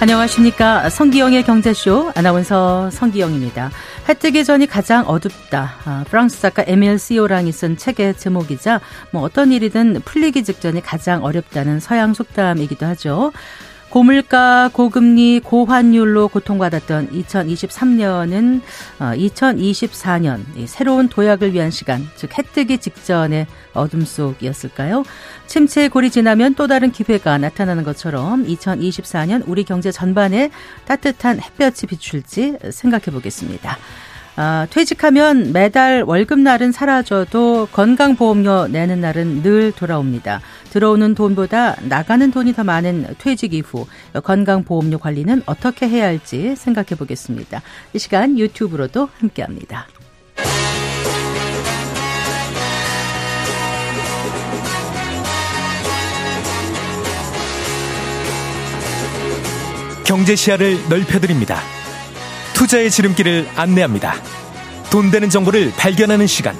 안녕하십니까. 성기영의 경제쇼 아나운서 성기영입니다. 해 뜨기 전이 가장 어둡다. 아, 프랑스 작가 에밀 시오랑이 쓴 책의 제목이자 뭐 어떤 일이든 풀리기 직전이 가장 어렵다는 서양 속담이기도 하죠. 고물가, 고금리, 고환율로 고통받았던 2023년은 2024년 어, 새로운 도약을 위한 시간, 즉 해뜨기 직전의 어둠 속이었을까요? 침체의 골이 지나면 또 다른 기회가 나타나는 것처럼 2024년 우리 경제 전반에 따뜻한 햇볕이 비출지 생각해 보겠습니다. 아, 퇴직하면 매달 월급날은 사라져도 건강보험료 내는 날은 늘 돌아옵니다. 들어오는 돈보다 나가는 돈이 더 많은 퇴직 이후 건강보험료 관리는 어떻게 해야 할지 생각해 보겠습니다. 이 시간 유튜브로도 함께 합니다. 경제 시야를 넓혀드립니다. 투자의 지름길을 안내합니다. 돈 되는 정보를 발견하는 시간.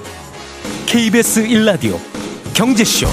KBS 1라디오 경제쇼.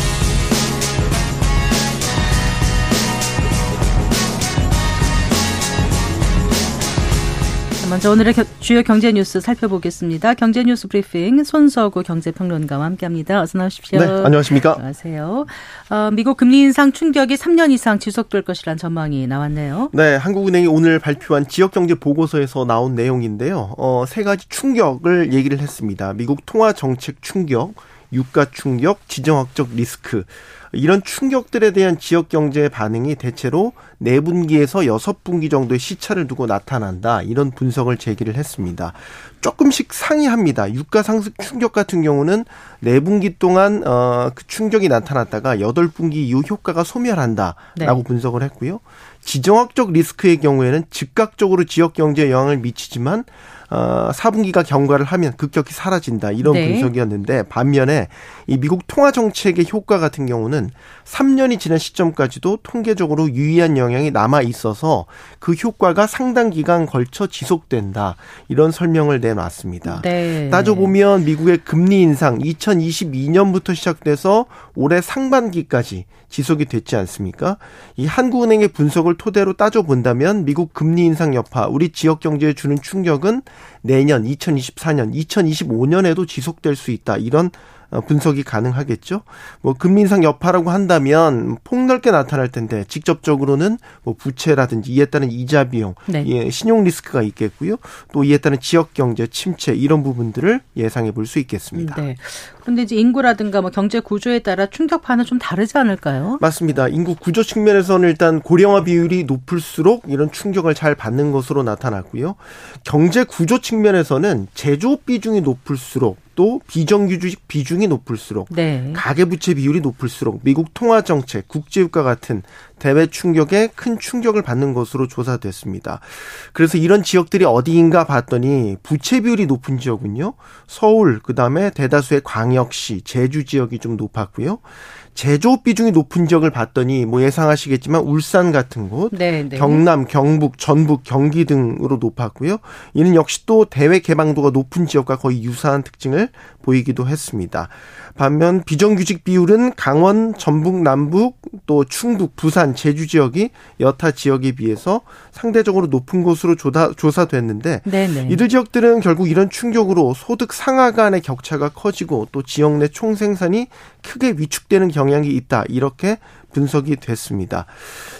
먼저 오늘의 주요 경제 뉴스 살펴보겠습니다. 경제 뉴스 브리핑 손서구 경제평론가와 함께합니다. 어서 나오십시오. 네, 안녕하십니까? 안녕하세요. 어, 미국 금리 인상 충격이 3년 이상 지속될 것이란 전망이 나왔네요. 네, 한국은행이 오늘 발표한 지역경제 보고서에서 나온 내용인데요. 어, 세 가지 충격을 얘기를 했습니다. 미국 통화 정책 충격, 유가 충격, 지정학적 리스크. 이런 충격들에 대한 지역 경제의 반응이 대체로 4분기에서 6분기 정도의 시차를 두고 나타난다. 이런 분석을 제기를 했습니다. 조금씩 상이합니다. 유가 상승 충격 같은 경우는 4분기 동안 어, 그 충격이 나타났다가 8분기 이후 효과가 소멸한다라고 네. 분석을 했고요. 지정학적 리스크의 경우에는 즉각적으로 지역 경제에 영향을 미치지만 어, 4분기가 경과를 하면 급격히 사라진다 이런 네. 분석이었는데 반면에 이 미국 통화 정책의 효과 같은 경우는 3년이 지난 시점까지도 통계적으로 유의한 영향이 남아 있어서 그 효과가 상당 기간 걸쳐 지속된다 이런 설명을 내놨습니다. 네. 따져 보면 미국의 금리 인상 2022년부터 시작돼서 올해 상반기까지 지속이 됐지 않습니까? 이 한국은행의 분석을 토대로 따져 본다면 미국 금리 인상 여파, 우리 지역 경제에 주는 충격은 내년 2024년, 2025년에도 지속될 수 있다. 이런 어, 분석이 가능하겠죠. 뭐 금리 인상 여파라고 한다면 폭넓게 나타날 텐데 직접적으로는 뭐 부채라든지 이에 따른 이자 비용, 네. 예, 신용 리스크가 있겠고요. 또 이에 따른 지역 경제 침체 이런 부분들을 예상해 볼 수 있겠습니다. 네. 그런데 이제 인구라든가 뭐 경제 구조에 따라 충격파는 좀 다르지 않을까요? 맞습니다. 인구 구조 측면에서는 일단 고령화 비율이 높을수록 이런 충격을 잘 받는 것으로 나타났고요. 경제 구조 측면에서는 제조업 비중이 높을수록 또 비정규직 비중이 높을수록 네. 가계부채 비율이 높을수록 미국 통화 정책, 국제유가 같은 대외 충격에 큰 충격을 받는 것으로 조사됐습니다. 그래서 이런 지역들이 어디인가 봤더니 부채 비율이 높은 지역은요. 서울, 그다음에 대다수의 광역시, 제주 지역이 좀 높았고요. 제조업 비중이 높은 지역을 봤더니 뭐 예상하시겠지만 울산 같은 곳, 네네. 네. 경남, 경북, 전북, 경기 등으로 높았고요. 이는 역시 또 대외 개방도가 높은 지역과 거의 유사한 특징을 보이기도 했습니다. 반면 비정규직 비율은 강원, 전북, 남북, 또 충북, 부산, 제주 지역이 여타 지역에 비해서 상대적으로 높은 곳으로 조사, 조사 됐는데 네네. 이들 지역들은 결국 이런 충격으로 소득 상하 간의 격차가 커지고 또 지역 내 총생산이 크게 위축되는 경향이 있다. 이렇게 분석이 됐습니다.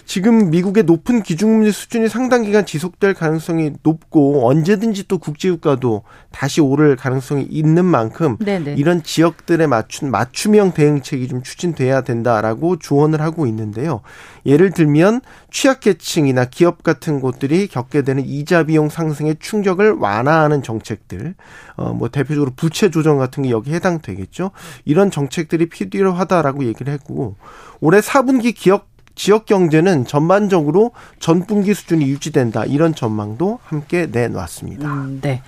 지금 미국의 높은 기준금리 수준이 상당 기간 지속될 가능성이 높고 언제든지 또 국제유가도 다시 오를 가능성이 있는 만큼 네네. 이런 지역들에 맞춘 맞춤형 대응책이 좀 추진돼야 된다라고 조언을 하고 있는데요. 예를 들면 취약계층이나 기업 같은 곳들이 겪게 되는 이자 비용 상승의 충격을 완화하는 정책들, 어뭐 대표적으로 부채 조정 같은 게 여기 해당되겠죠. 이런 정책들이 필요하다라고 얘기를 했고 올해 4분기 기업 지역 경제는 전반적으로 전분기 수준이 유지된다 이런 전망도 함께 내놨습니다. 음, 네.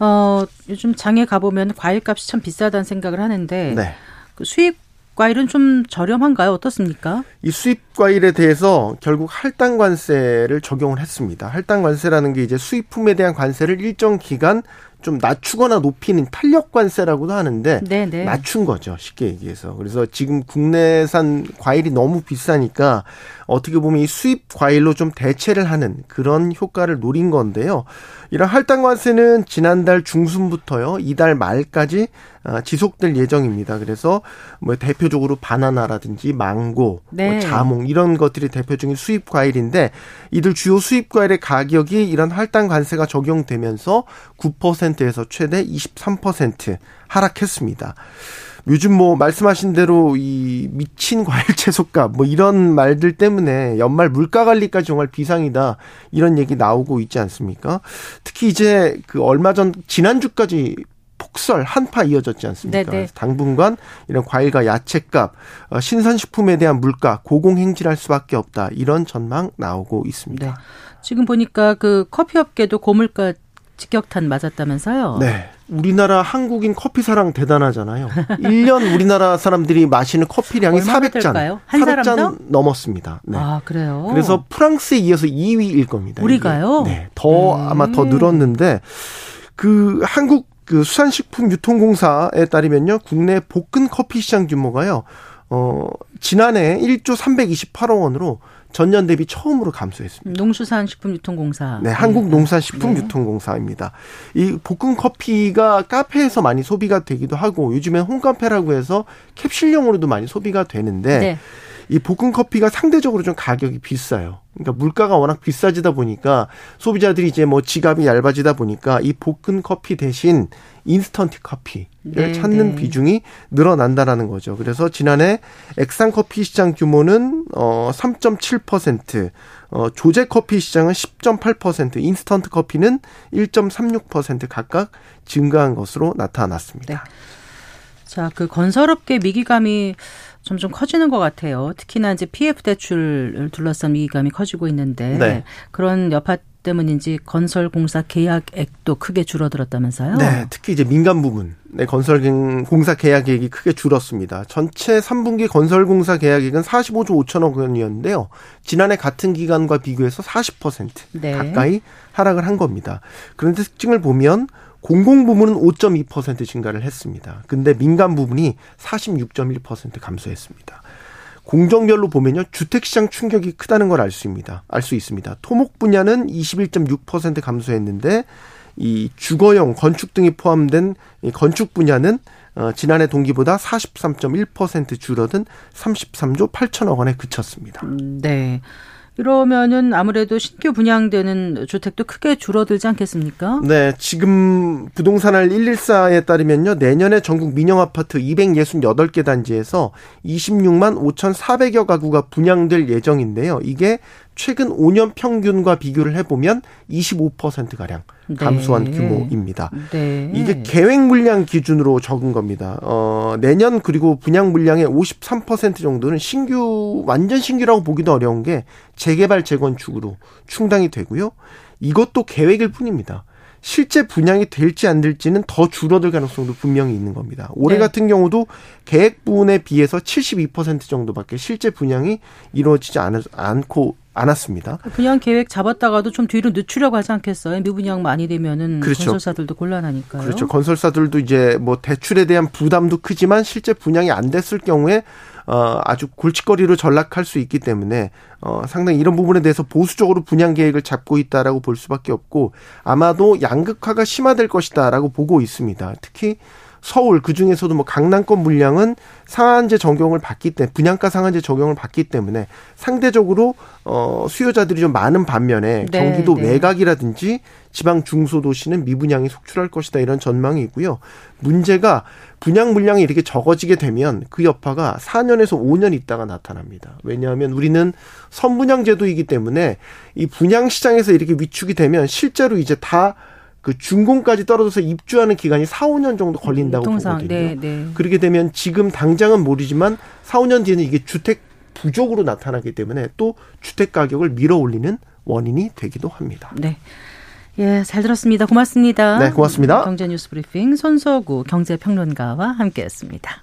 어, 요즘 장에 가보면 과일값이 참 비싸다는 생각을 하는데 네. 그 수입 과일은 좀 저렴한가요? 어떻습니까? 이 수입 과일에 대해서 결국 할당 관세를 적용을 했습니다. 할당 관세라는 게 이제 수입품에 대한 관세를 일정 기간 좀 낮추거나 높이는 탄력 관세라고도 하는데 네네. 네. 낮춘 거죠. 쉽게 얘기해서. 그래서 지금 국내산 과일이 너무 비싸니까 어떻게 보면 이 수입 과일로 좀 대체를 하는 그런 효과를 노린 건데요. 이런 할당 관세는 지난달 중순부터요. 이달 말까지 아, 지속될 예정입니다. 그래서 뭐 대표적으로 바나나라든지 망고, 뭐 네. 뭐 자몽 이런 것들이 대표적인 수입 과일인데 이들 주요 수입 과일의 가격이 이런 할당 관세가 적용되면서 9% 에서 최대 23% 하락했습니다. 요즘 뭐 말씀하신 대로 이 미친 과일 채소값 뭐 이런 말들 때문에 연말 물가 관리까지 정말 비상이다 이런 얘기 나오고 있지 않습니까? 특히 이제 그 얼마 전 지난주까지 폭설 한파 이어졌지 않습니까? 네네. 당분간 이런 과일과 야채값, 어, 신선식품에 대한 물가 고공행진할 수밖에 없다 이런 전망 나오고 있습니다. 네. 지금 보니까 그 커피 업계도 고물가 직격탄 맞았다면서요? 네. 우리나라 한국인 커피 사랑 대단하잖아요. 1년 우리나라 사람들이 마시는 커피량이 400잔. 한 400잔 넘었습니다. 네. 아, 그래요? 그래서 프랑스에 이어서 2위일 겁니다. 우리가요? 이게. 네. 더 음. 아마 더 늘었는데 그 한국 그 수산식품 유통공사에 따르면요. 국내 볶은 커피 시장 규모가요. 어, 지난해 1조 328억 원으로 전년 대비 처음으로 감소했습니다. 농수산식품유통공사. 네, 한국농산식품유통공사입니다. 네. 이 볶음 커피가 카페에서 많이 소비가 되기도 하고 요즘엔 홈카페라고 해서 캡슐용으로도 많이 소비가 되는데 네. 이 볶음 커피가 상대적으로 좀 가격이 비싸요. 그러니까 물가가 워낙 비싸지다 보니까 소비자들이 이제 뭐 지갑이 얇아지다 보니까 이 볶은 커피 대신 인스턴트 커피를 네, 찾는 네. 비중이 늘어난다라는 거죠. 그래서 지난해 액상 커피 시장 규모는 어 3.7%, 어 조제 커피 시장은 10.8%, 인스턴트 커피는 1.36% 각각 증가한 것으로 나타났습니다. 네. 자, 그 건설업계 미기감이 점점 커지는 것 같아요. 특히나 이제 PF 대출을 둘러싼 위기감이 커지고 있는데 네. 그런 여파 때문인지 건설 공사 계약액도 크게 줄어들었다면서요? 네, 특히 이제 민간 부분, 네, 건설 공사 계약액이 크게 줄었습니다. 전체 3분기 건설 공사 계약액은 45조 5천억 원이었는데요. 지난해 같은 기간과 비교해서 40% 네. 가까이 하락을 한 겁니다. 그런데 특징을 보면 공공 부문은 5.2% 증가를 했습니다. 근데 민간 부분이 46.1% 감소했습니다. 공정별로 보면요. 주택시장 충격이 크다는 걸 알 수 있습니다. 알 수 있습니다. 토목 분야는 21.6% 감소했는데 이 주거용 건축 등이 포함된 이 건축 분야는 어, 지난해 동기보다 43.1% 줄어든 33조 8천억 원에 그쳤습니다. 음, 네. 이러면은 아무래도 신규 분양되는 주택도 크게 줄어들지 않겠습니까? 네, 지금 부동산알 114에 따르면요. 내년에 전국 민영 아파트 268개 단지에서 26만 5,400여 가구가 분양될 예정인데요. 이게 최근 5년 평균과 비교를 해보면 25%가량 감소한 네. 규모입니다. 네. 이게 계획 물량 기준으로 적은 겁니다. 어, 내년 그리고 분양 물량의 53% 정도는 신규, 완전 신규라고 보기도 어려운 게 재개발, 재건축으로 충당이 되고요. 이것도 계획일 뿐입니다. 실제 분양이 될지 안 될지는 더 줄어들 가능성도 분명히 있는 겁니다. 올해 네. 같은 경우도 계획분에 비해서 72% 정도밖에 실제 분양이 이루어지지 않고 않았습니다. 분양 계획 잡았다가도 좀 뒤로 늦추려고 하지 않겠어요? 미분양 많이 되면은 그렇죠. 건설사들도 곤란하니까요. 그렇죠. 건설사들도 이제 뭐 대출에 대한 부담도 크지만 실제 분양이 안 됐을 경우에 어 아주 골칫거리로 전락할 수 있기 때문에 어 상당히 이런 부분에 대해서 보수적으로 분양 계획을 잡고 있다라고 볼 수밖에 없고 아마도 양극화가 심화될 것이다라고 보고 있습니다. 특히 서울 그 중에서도 뭐 강남권 물량은 상한제 적용을 받기 때문에 분양가 상한제 적용을 받기 때문에 상대적으로 어 수요자들이 좀 많은 반면에 네, 경기도 네. 외곽이라든지 지방 중소도시는 미분양이 속출할 것이다 이런 전망이 있고요. 문제가 분양 물량이 이렇게 적어지게 되면 그 여파가 4년에서 5년 있다가 나타납니다. 왜냐하면 우리는 선분양 제도이기 때문에 이 분양 시장에서 이렇게 위축이 되면 실제로 이제 다 그 준공까지 떨어져서 입주하는 기간이 4, 5년 정도 걸린다고 통상, 보거든요. 네, 네. 그렇게 되면 지금 당장은 모르지만 4, 5년 뒤에는 이게 주택 부족으로 나타나기 때문에 또 주택 가격을 밀어 올리는 원인이 되기도 합니다. 네. 예, 잘 들었습니다. 고맙습니다. 네, 고맙습니다. 경제 뉴스 브리핑 손서구 경제평론가와 함께했습니다.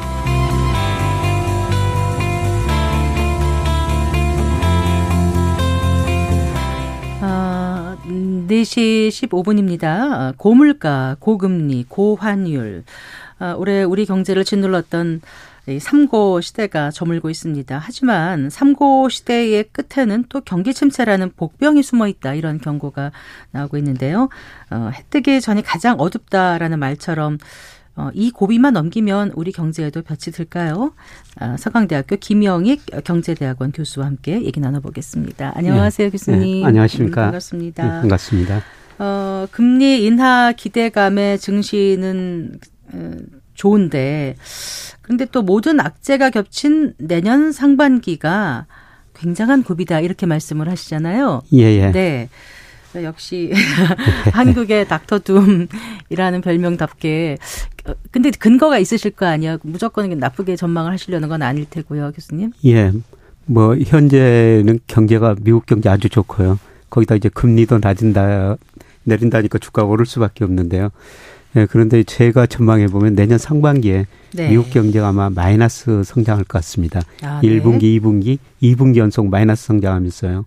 4시 15분입니다. 고물가, 고금리, 고환율. 아, 올해 우리 경제를 짓눌렀던 이 삼고 시대가 저물고 있습니다. 하지만 삼고 시대의 끝에는 또 경기 침체라는 복병이 숨어 있다 이런 경고가 나오고 있는데요. 어, 해 뜨기 전이 가장 어둡다라는 말처럼 어, 이 고비만 넘기면 우리 경제에도 볕이 들까요? 아, 서강대학교 김영익 경제대학원 교수와 함께 얘기 나눠보겠습니다. 안녕하세요, 네. 교수님. 네, 안녕하십니까. 음, 반갑습니다. 네, 반갑습니다. 어, 금리 인하 기대감에 증시는 어, 좋은데 그런데 또 모든 악재가 겹친 내년 상반기가 굉장한 고비다 이렇게 말씀을 하시잖아요. 예, 예. 네. 역시 한국의 닥터 둠이라는 별명답게 근데 근거가 있으실 거 아니야. 무조건 나쁘게 전망을 하시려는 건 아닐 테고요, 교수님. 예. 뭐 현재는 경제가 미국 경제 아주 좋고요. 거기다 이제 금리도 낮은다 내린다니까 주가가 오를 수밖에 없는데요. 예, 그런데 제가 전망해 보면 내년 상반기에 네. 미국 경제가 아마 마이너스 성장할 것 같습니다. 아, 1분기, 네. 2분기, 2분기 연속 마이너스 성장하면서요.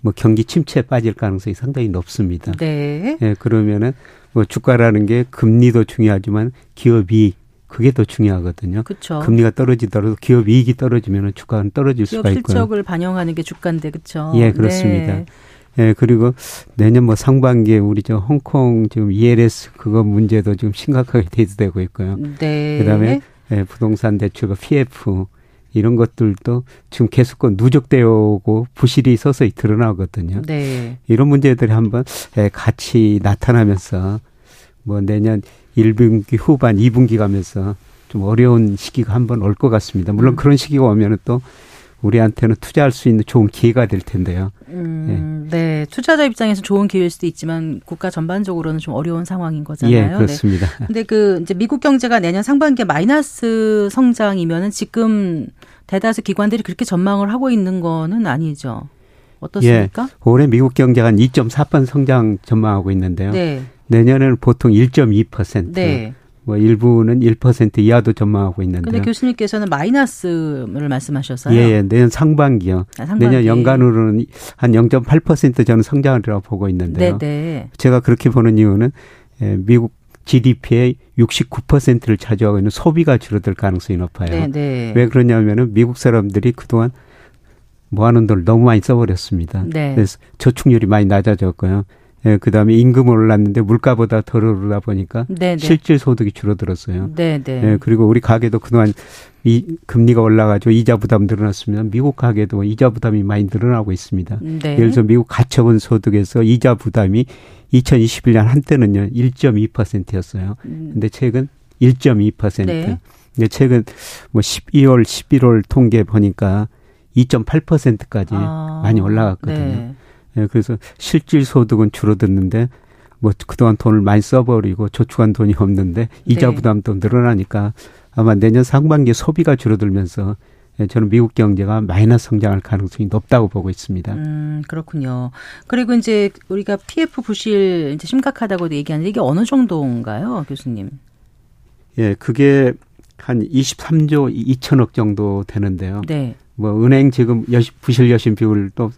뭐 경기 침체에 빠질 가능성이 상당히 높습니다. 네. 예, 그러면은 뭐 주가라는 게 금리도 중요하지만 기업이 그게 더 중요하거든요. 그쵸. 금리가 떨어지더라도 기업 이익이 떨어지면 주가는 떨어질 수가 있고요. 실적을 반영하는 게 주가인데 그렇죠. 예, 그렇습니다. 네. 예, 그리고 내년 뭐 상반기에 우리 저 홍콩 지금 ELS 그거 문제도 지금 심각하게 대두되고 있고요. 네. 그다음에 예, 부동산 대출과 PF 이런 것들도 지금 계속 누적되어 오고 부실이 서서히 드러나거든요. 네. 이런 문제들이 한번 예, 같이 나타나면서 뭐 내년 1분기 후반, 2분기 가면서 좀 어려운 시기가 한번 올 것 같습니다. 물론 음. 그런 시기가 오면은 또 우리한테는 투자할 수 있는 좋은 기회가 될 텐데요. 음, 네. 네. 투자자 입장에서 좋은 기회일 수도 있지만 국가 전반적으로는 좀 어려운 상황인 거잖아요. 예, 그렇습니다. 네. 근데 그 이제 미국 경제가 내년 상반기에 마이너스 성장이면은 지금 대다수 기관들이 그렇게 전망을 하고 있는 거는 아니죠. 어떻습니까? 예, 올해 미국 경제가 한 2.4번 성장 전망하고 있는데요. 네. 내년에는 보통 1.2%. 네. 뭐 일부는 1% 이하도 전망하고 있는데. 근데 교수님께서는 마이너스를 말씀하셔서요. 예, 예. 내년 상반기요. 아, 상반기. 내년 연간으로는 한 0.8% 저는 성장이라고 보고 있는데요. 네, 네. 제가 그렇게 보는 이유는 예, 미국 GDP의 69%를 차지하고 있는 소비가 줄어들 가능성이 높아요. 네, 네. 왜 그러냐면은 미국 사람들이 그동안 모아놓은 돈을 너무 많이 써버렸습니다. 네. 그래서 저축률이 많이 낮아졌고요. 예, 그다음에 임금 올랐는데 물가보다 덜 오르다 보니까 네네. 네. 실질 소득이 줄어들었어요. 네, 네. 예, 그리고 우리 가게도 그동안 이 금리가 올라가지고 이자 부담 늘어났습니다. 미국 가게도 이자 부담이 많이 늘어나고 있습니다. 네. 예를 들어 미국 가처분 소득에서 이자 부담이 2021년 한때는요 1.2%였어요. 음. 근데 최근 1.2%. 네. 근데 최근 뭐 12월, 11월 통계 보니까 2.8%까지 아, 많이 올라갔거든요. 네. 예, 그래서 실질 소득은 줄어들는데 뭐 그동안 돈을 많이 써버리고 저축한 돈이 없는데 이자 네. 부담도 늘어나니까 아마 내년 상반기에 소비가 줄어들면서 예, 저는 미국 경제가 마이너스 성장할 가능성이 높다고 보고 있습니다. 음, 그렇군요. 그리고 이제 우리가 PF 부실 이제 심각하다고도 얘기하는데 이게 어느 정도인가요, 교수님? 예, 그게 한 23조 2천억 정도 되는데요. 네. 뭐 은행 지금 여신, 부실 여신 비율도 뭐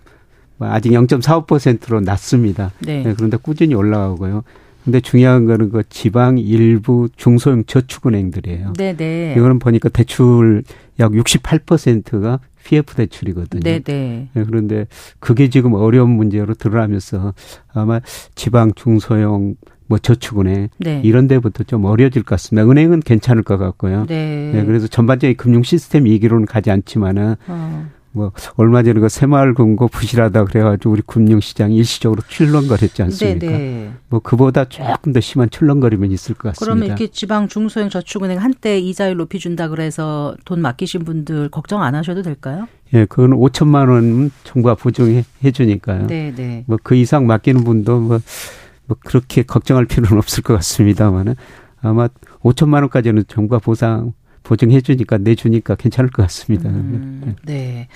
아직 0.45%로 낮습니다. 네. 네. 그런데 꾸준히 올라가고요. 근데 중요한 거는 그 지방 일부 중소형 저축은행들이에요. 네네. 네. 이거는 보니까 대출 약 68%가 PF 대출이거든요. 네네. 네. 네, 그런데 그게 지금 어려운 문제로 드러나면서 아마 지방 중소형 뭐 저축은행 네. 이런 데부터 좀 어려질 것 같습니다. 은행은 괜찮을 것 같고요. 네. 네 그래서 전반적인 금융 시스템 위기로는 가지 않지만은 어. 뭐 얼마 전에 그 새마을 금고 부실하다 그래가지고 우리 금융 시장이 일시적으로 출렁거렸지 않습니까? 네네. 네. 뭐 그보다 조금 더 심한 출렁거림은 있을 것 같습니다. 그러면 이렇게 지방 중소형 저축은행 한때 이자율 높이 준다 그래서 돈 맡기신 분들 걱정 안 하셔도 될까요? 예, 그건 5천만 원 정부가 보증해 주니까요. 네네. 뭐 그 이상 맡기는 분도 뭐, 뭐 그렇게 걱정할 필요는 없을 것 같습니다만은 아마 5천만 원까지는 정부가 보상 보증해 주니까 내주니까 괜찮을 것 같습니다. 음, 네.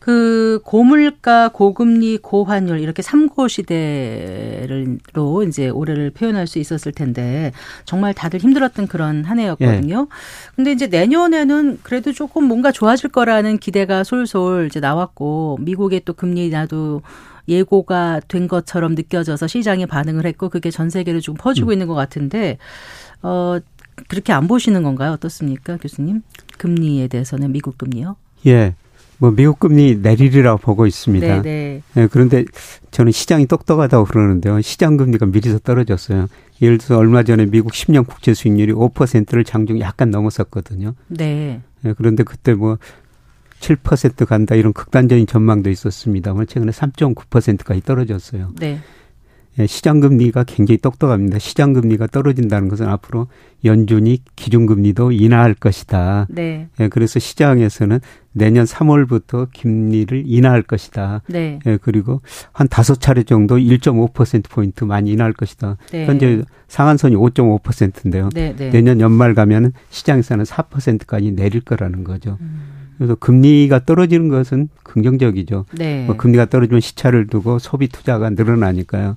그 고물가, 고금리, 고환율 이렇게 삼고 시대로 이제 올해를 표현할 수 있었을 텐데 정말 다들 힘들었던 그런 한 해였거든요. 예. 근데 이제 내년에는 그래도 조금 뭔가 좋아질 거라는 기대가 솔솔 이제 나왔고 미국의 또 금리 나도 예고가 된 것처럼 느껴져서 시장이 반응을 했고 그게 전 세계로 좀 퍼지고 음. 있는 것 같은데 어 그렇게 안 보시는 건가요? 어떻습니까, 교수님? 금리에 대해서는 미국 금리요? 예. 뭐 미국 금리 내리리라고 보고 있습니다. 네네. 네. 네, 그런데 저는 시장이 똑똑하다고 그러는데요. 시장 금리가 미리서 떨어졌어요. 예를 들어서 얼마 전에 미국 10년 국채 수익률이 5%를 장중 약간 넘었었거든요. 네. 네 그런데 그때 뭐 7% 간다 이런 극단적인 전망도 있었습니다만 최근에 3.9%까지 떨어졌어요. 네. 예, 시장 금리가 굉장히 똑똑합니다. 시장 금리가 떨어진다는 것은 앞으로 연준이 기준 금리도 인하할 것이다. 네. 예, 그래서 시장에서는 내년 3월부터 금리를 인하할 것이다. 네. 예, 그리고 한 다섯 차례 정도 1.5% 포인트 많이 인하할 것이다. 네. 현재 상한선이 5.5%인데요. 네, 네. 내년 연말 가면은 시장에서는 4%까지 내릴 거라는 거죠. 음. 그래서 금리가 떨어지는 것은 긍정적이죠. 네. 뭐 금리가 떨어지면 시차를 두고 소비 투자가 늘어나니까요.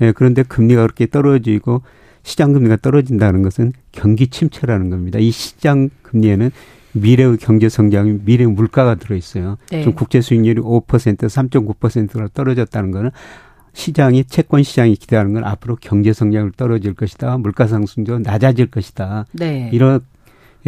예, 그런데 금리가 그렇게 떨어지고 시장 금리가 떨어진다는 것은 경기 침체라는 겁니다. 이 시장 금리에는 미래의 경제 성장이 미래의 물가가 들어 있어요. 네. 지금 국제 수익률이 5% 3.9%로 떨어졌다는 거는 시장이 채권 시장이 기대하는 건 앞으로 경제 성장을 떨어질 것이다. 물가 상승도 낮아질 것이다. 네. 이런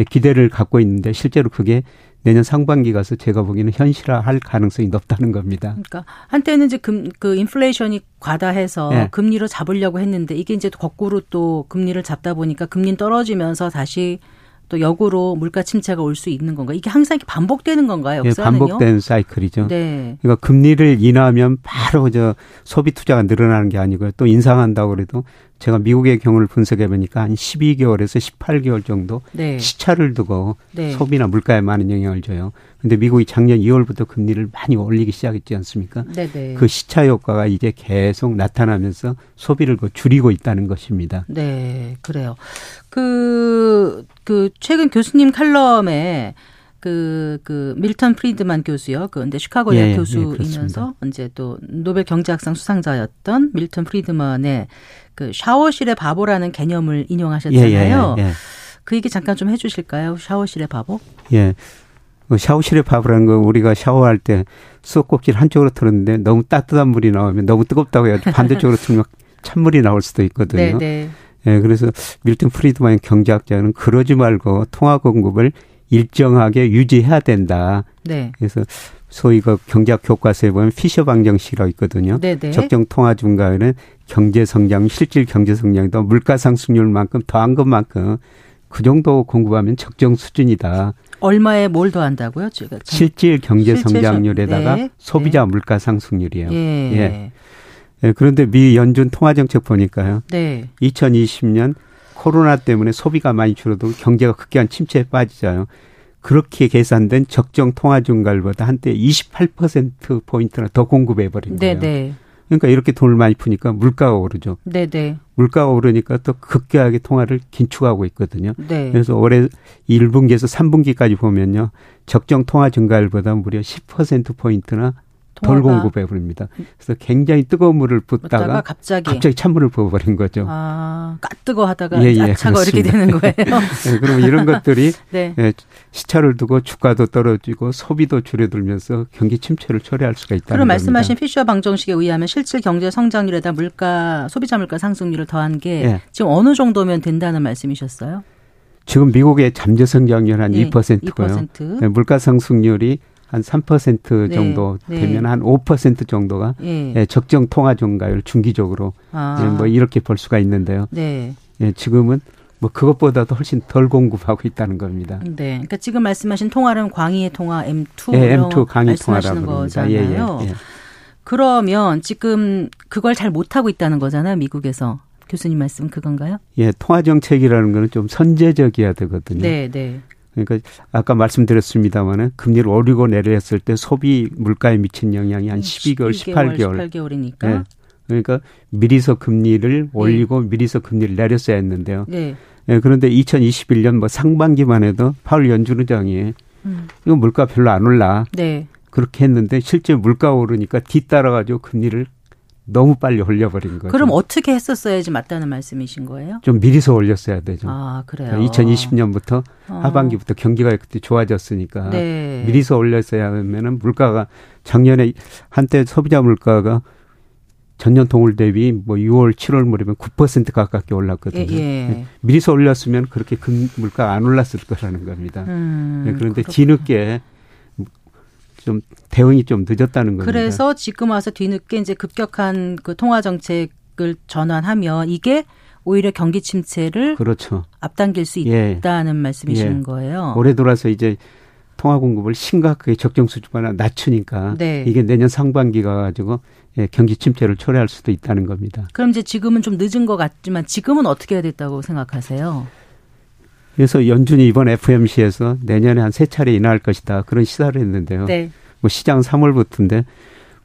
기대를 갖고 있는데 실제로 그게 내년 상반기 가서 제가 보기에는 현실화할 가능성이 높다는 겁니다. 그러니까 한때는 이제 금, 그 인플레이션이 과다해서 네. 금리로 잡으려고 했는데 이게 이제 거꾸로 또 금리를 잡다 보니까 금리 떨어지면서 다시 또 역으로 물가 침체가 올 수 있는 건가? 이게 항상 이렇게 반복되는 건가요? 역사는요? 예, 반복된 사이클이죠. 네. 그러니까 금리를 인하하면 바로 저 소비 투자가 늘어나는 게 아니고요. 또 인상한다고 그래도 제가 미국의 경우를 분석해 보니까 한 12개월에서 18개월 정도 네. 시차를 두고 네. 소비나 물가에 많은 영향을 줘요. 근데 미국이 작년 2월부터 금리를 많이 올리기 시작했지 않습니까? 네네. 네. 그 시차 효과가 이제 계속 나타나면서 소비를 그 줄이고 있다는 것입니다. 네, 그래요. 그, 그, 최근 교수님 칼럼에 그, 그, 밀턴 프리드만 교수요. 그, 근데 시카고 대학 예, 예, 교수이면서 예, 이제 또 노벨 경제학상 수상자였던 밀턴 프리드만의 그 샤워실의 바보라는 개념을 인용하셨잖아요. 예, 예, 예, 그 얘기 잠깐 좀 해주실까요? 샤워실의 바보? 예. 그 샤워실의 바보라는 거 우리가 샤워할 때 수도꼭지를 한쪽으로 틀었는데 너무 따뜻한 물이 나오면 너무 뜨겁다고 해서 반대쪽으로 틀면 찬물이 나올 수도 있거든요. 네, 네. 예, 그래서 밀턴 프리드만 경제학자는 그러지 말고 통화 공급을 일정하게 유지해야 된다. 네. 그래서 소위 그 경제학 교과서에 보면 피셔 방정식이라고 있거든요. 네네. 네. 적정 통화 증가율은 경제 성장, 실질 경제 성장도 물가 상승률만큼 더한 것만큼 그 정도 공급하면 적정 수준이다. 얼마에 뭘 더한다고요? 제가 실질 경제 성장률에다가 네. 소비자 네. 물가 상승률이에요. 예. 예. 예. 그런데 미 연준 통화 정책 보니까요. 네. 2020년 코로나 때문에 소비가 많이 줄어도 경제가 극기한 침체에 빠지잖아요. 그렇게 계산된 적정 통화 증가율보다 한때 28% 포인트나 더 공급해 버린 거예요. 네네. 그러니까 이렇게 돈을 많이 푸니까 물가가 오르죠. 네네. 물가가 오르니까 또 급격하게 통화를 긴축하고 있거든요. 네. 그래서 올해 1분기에서 3분기까지 보면요. 적정 통화 증가율보다 무려 10% 포인트나 덜 공급해 버립니다. 그래서 굉장히 뜨거운 물을 붓다가 갑자기 갑자기 찬물을 부어버린 거죠. 아, 까뜨거 하다가 예, 예, 차가 이렇게 되는 거예요. 네, 그러면 이런 것들이 네. 예, 시차를 두고 주가도 떨어지고 소비도 줄어들면서 경기 침체를 초래할 수가 있다는 그럼 말씀하신 피셔 방정식에 의하면 실질 경제 성장률에다 물가 소비자 물가 상승률을 더한 게 예. 지금 어느 정도면 된다는 말씀이셨어요? 지금 미국의 잠재 성장률 한 예, 2%고요. 2%. 네, 물가 상승률이 한3% 네. 정도 네. 되면 한5% 정도가 예. 예, 적정 통화 증가율 중기적으로 아. 예, 뭐 이렇게 볼 수가 있는데요. 네. 예, 지금은 뭐 그것보다도 훨씬 덜 공급하고 있다는 겁니다. 네. 그러니까 지금 말씀하신 통화는 광의의 통화 M2 예, M2 강의 통화라고 거잖아요. 예, 예, 예. 그러면 지금 그걸 잘 못하고 있다는 거잖아요, 미국에서. 교수님 말씀 그건가요? 예, 통화 정책이라는 거는 좀 선제적이어야 되거든요. 네, 네. 그러니까 아까 말씀드렸습니다마는 금리를 오르고 내렸을 때 소비 물가에 미친 영향이 한 12개월, 12개월 18개월. 18개월이니까. 네. 그러니까 미리서 금리를 올리고 네. 미리서 금리를 내렸어야 했는데요. 네. 예, 그런데 2021년 뭐 상반기만 해도 파월 연준의장이 음. 이거 물가 별로 안 올라. 네. 그렇게 했는데 실제 물가 오르니까 뒤따라 가지고 금리를 너무 빨리 올려버린 거죠. 그럼 어떻게 했었어야지 맞다는 말씀이신 거예요? 좀 미리서 올렸어야 되죠. 아, 그래요? 2020년부터 어. 하반기부터 경기가 그때 좋아졌으니까 네. 미리서 올렸어야 하면은 물가가 작년에 한때 소비자 물가가 전년 동월 대비 뭐 6월, 7월 무렵에 9% 가깝게 올랐거든요. 예, 예. 네. 미리서 올렸으면 그렇게 금 물가가 안 올랐을 거라는 겁니다. 음, 네, 그런데 그렇구나. 뒤늦게 좀 대응이 좀 늦었다는 겁니다. 그래서 지금 와서 뒤늦게 이제 급격한 그 통화 정책을 전환하면 이게 오히려 경기 침체를 그렇죠. 앞당길 수 예. 있다는 예. 말씀이신 예. 거예요. 올해 들어서 이제 통화 공급을 심각하게 적정 수준보다 낮추니까 네. 이게 내년 상반기가 가지고 예, 경기 침체를 초래할 수도 있다는 겁니다. 그럼 이제 지금은 좀 늦은 것 같지만 지금은 어떻게 해야 됐다고 생각하세요? 그래서 연준이 이번 FMC에서 내년에 한 세 차례 인하할 것이다 그런 시사를 했는데요. 네. 뭐 시장 3월부터인데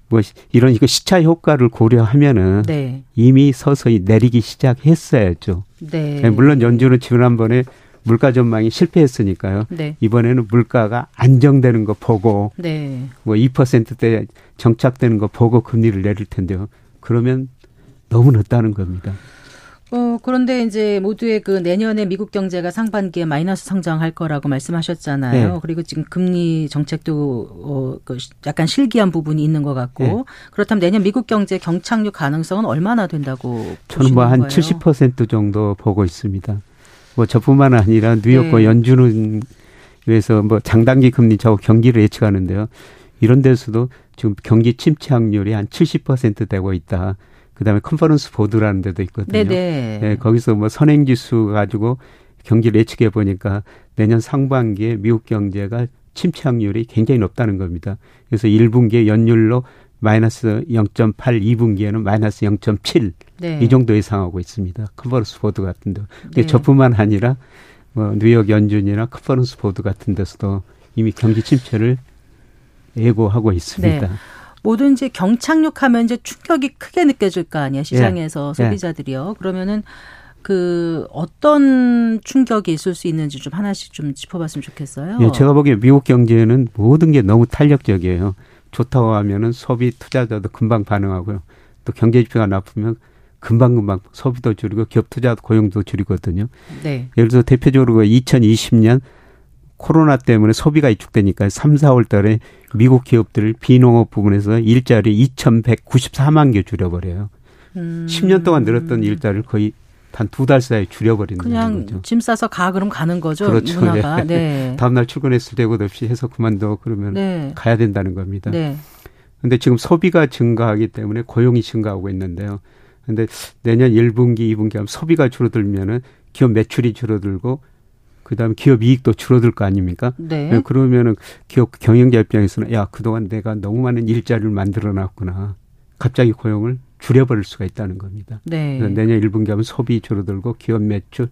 뭐 이런 이거 시차 효과를 고려하면은 네. 이미 서서히 내리기 시작했어야죠. 네. 네 물론 연준은 지난번에 물가 전망이 실패했으니까요. 네. 이번에는 물가가 안정되는 거 보고 네. 뭐 2%대 정착되는 거 보고 금리를 내릴 텐데요. 그러면 너무 늦다는 겁니다. 어, 그런데 이제 모두의 그 내년에 미국 경제가 상반기에 마이너스 성장할 거라고 말씀하셨잖아요. 네. 그리고 지금 금리 정책도 어, 그 약간 실기한 부분이 있는 것 같고 네. 그렇다면 내년 미국 경제 경착륙 가능성은 얼마나 된다고 저는 뭐 한 70% 정도 보고 있습니다. 뭐 저뿐만 아니라 뉴욕과 네. 연준은 그래서 뭐 장단기 금리 저 경기를 예측하는데요. 이런 데서도 지금 경기 침체 확률이 한 70% 되고 있다. 그다음에 컨퍼런스 보드라는 데도 있거든요. 네네. 네, 거기서 뭐 선행 지수 가지고 경기를 예측해 보니까 내년 상반기에 미국 경제가 침체 확률이 굉장히 높다는 겁니다. 그래서 1분기에 연율로 마이너스 0.8, 2분기에는 마이너스 0.7 네. 이 정도 예상하고 있습니다. 컨퍼런스 보드 같은 데. 네. 저뿐만 아니라 뭐 뉴욕 연준이나 컨퍼런스 보드 같은 데서도 이미 경기 침체를 예고하고 있습니다. 네. 뭐든지 경착륙하면 이제 충격이 크게 느껴질 거 아니야 시장에서 예. 소비자들이요. 그러면은 그 어떤 충격이 있을 수 있는지 좀 하나씩 좀 짚어봤으면 좋겠어요. 예, 제가 보기에 미국 경제는 모든 게 너무 탄력적이에요. 좋다고 하면은 소비 투자자도 금방 반응하고요. 또 경제 지표가 나쁘면 금방금방 소비도 줄이고 기업 투자 고용도 줄이거든요. 네. 예를 들어서 대표적으로 2020년 코로나 때문에 소비가 위축되니까 3, 4월 달에 미국 기업들 비농업 부분에서 일자리 2,194만 개 줄여버려요. 음. 10년 동안 늘었던 일자리를 거의 단두달 사이에 줄여버리는 그냥 거죠. 짐 싸서 가 그럼 가는 거죠. 그렇죠. 문화가. 네. 네. 다음날 출근했을 때고 없이 해서 그만둬 그러면 네. 가야 된다는 겁니다. 네. 근데 지금 소비가 증가하기 때문에 고용이 증가하고 있는데요. 근데 내년 1분기, 2분기 하면 소비가 줄어들면은 기업 매출이 줄어들고 그다음에 기업 이익도 줄어들 거 아닙니까? 네. 네. 그러면은 기업 경영자 입장에서는 야 그동안 내가 너무 많은 일자리를 만들어 놨구나. 갑자기 고용을 줄여버릴 수가 있다는 겁니다. 네. 내년 1분기 하면 소비 줄어들고 기업 매출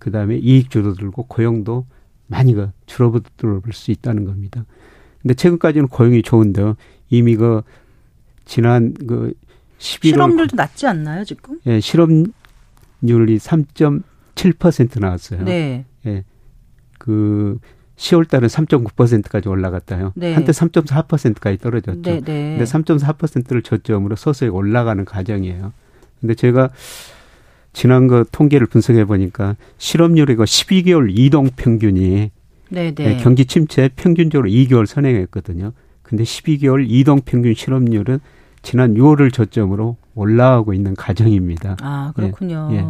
그다음에 이익 줄어들고 고용도 많이 가 줄어들 수 있다는 겁니다. 근데 최근까지는 고용이 좋은데요. 이미 그 지난 그 11월 실업률도 낮지 않나요, 지금? 예, 실업률이 3.7% 나왔어요. 네. 예. 그 10월 달은 3.9%까지 올라갔다요. 네. 한때 3.4%까지 떨어졌죠. 네, 네. 근데 3.4%를 저점으로 서서히 올라가는 과정이에요. 근데 제가 지난 거 통계를 분석해 보니까 실업률이 그 12개월 이동 평균이 네, 네. 예, 경기 침체 평균적으로 2개월 선행했거든요. 근데 12개월 이동 평균 실업률은 지난 6월을 저점으로 올라가고 있는 과정입니다. 아, 그렇군요. 예. 예.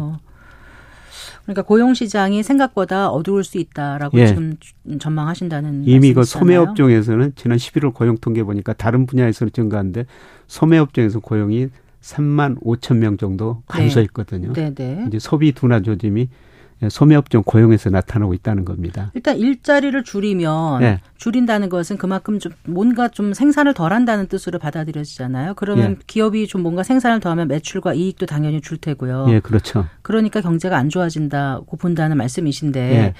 그러니까 고용 시장이 생각보다 어두울 수 있다라고 예. 지금 전망하신다는 이미 그 소매업종에서는 지난 11월 고용 통계 보니까 다른 분야에서는 증가한데 소매업종에서 고용이 3만 5천 명 정도 감소했거든요. 네. 네, 네. 이제 소비 둔화 조짐이 소매업종 고용에서 나타나고 있다는 겁니다. 일단 일자리를 줄이면 네. 줄인다는 것은 그만큼 좀 뭔가 좀 생산을 덜 한다는 뜻으로 받아들여지잖아요. 그러면 네. 기업이 좀 뭔가 생산을 더하면 매출과 이익도 당연히 줄 테고요. 예, 그렇죠. 그러니까 경제가 안 좋아진다고 본다는 말씀이신데 예.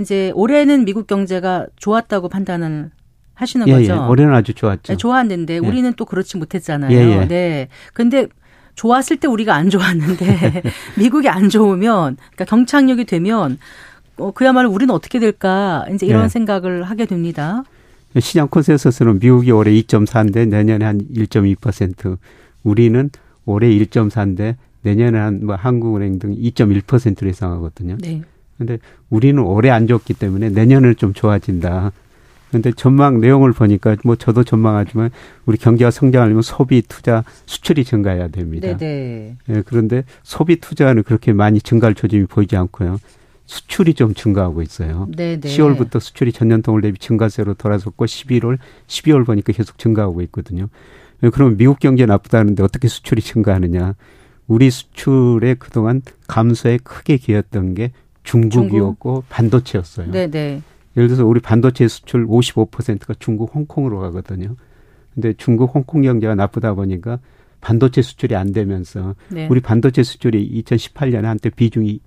이제 올해는 미국 경제가 좋았다고 판단을 하시는 예, 거죠. 예. 올해는 아주 좋았죠. 네, 좋았는데 예. 우리는 또 그렇지 못했잖아요. 예, 예. 네. 근데 좋았을 때 우리가 안 좋았는데 미국이 안 좋으면 그러니까 경착륙이 되면 어, 그야말로 우리는 어떻게 될까 이제 이런 네. 생각을 하게 됩니다. 시장 콘센서스는 미국이 올해 2.4인데 내년에 한 1.2%, 우리는 올해 1.4인데 내년에 한 뭐 한국은행 등 2.1%를 예상하거든요. 네. 근데 우리는 올해 안 좋기 때문에 내년을 좀 좋아진다. 근데 전망 내용을 보니까 뭐 저도 전망하지만 우리 경제가 성장하려면 소비, 투자, 수출이 증가해야 됩니다. 네네. 예, 그런데 소비 투자는 그렇게 많이 증가할 조짐이 보이지 않고요. 수출이 좀 증가하고 있어요. 네네. 10월부터 수출이 전년 동월 대비 증가세로 돌아섰고 11월, 12월 보니까 계속 증가하고 있거든요. 예, 그러면 미국 경제 나쁘다는데 어떻게 수출이 증가하느냐? 우리 수출에 그동안 감소에 크게 기였던 게 중국이었고 중국? 반도체였어요. 네네. 예를 들어서 우리 반도체 수출 55%가 중국, 홍콩으로 가거든요. 근데 중국, 홍콩 경제가 나쁘다 보니까 반도체 수출이 안 되면서 네. 우리 반도체 수출이 2018년에 한때 비중이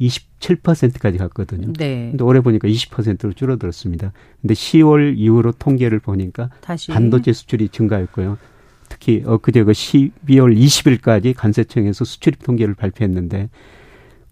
27%까지 갔거든요. 네. 근데 올해 보니까 20%로 줄어들었습니다. 근데 10월 이후로 통계를 보니까 다시. 반도체 수출이 증가했고요. 특히 엊그제 그 12월 20일까지 간세청에서 수출입 통계를 발표했는데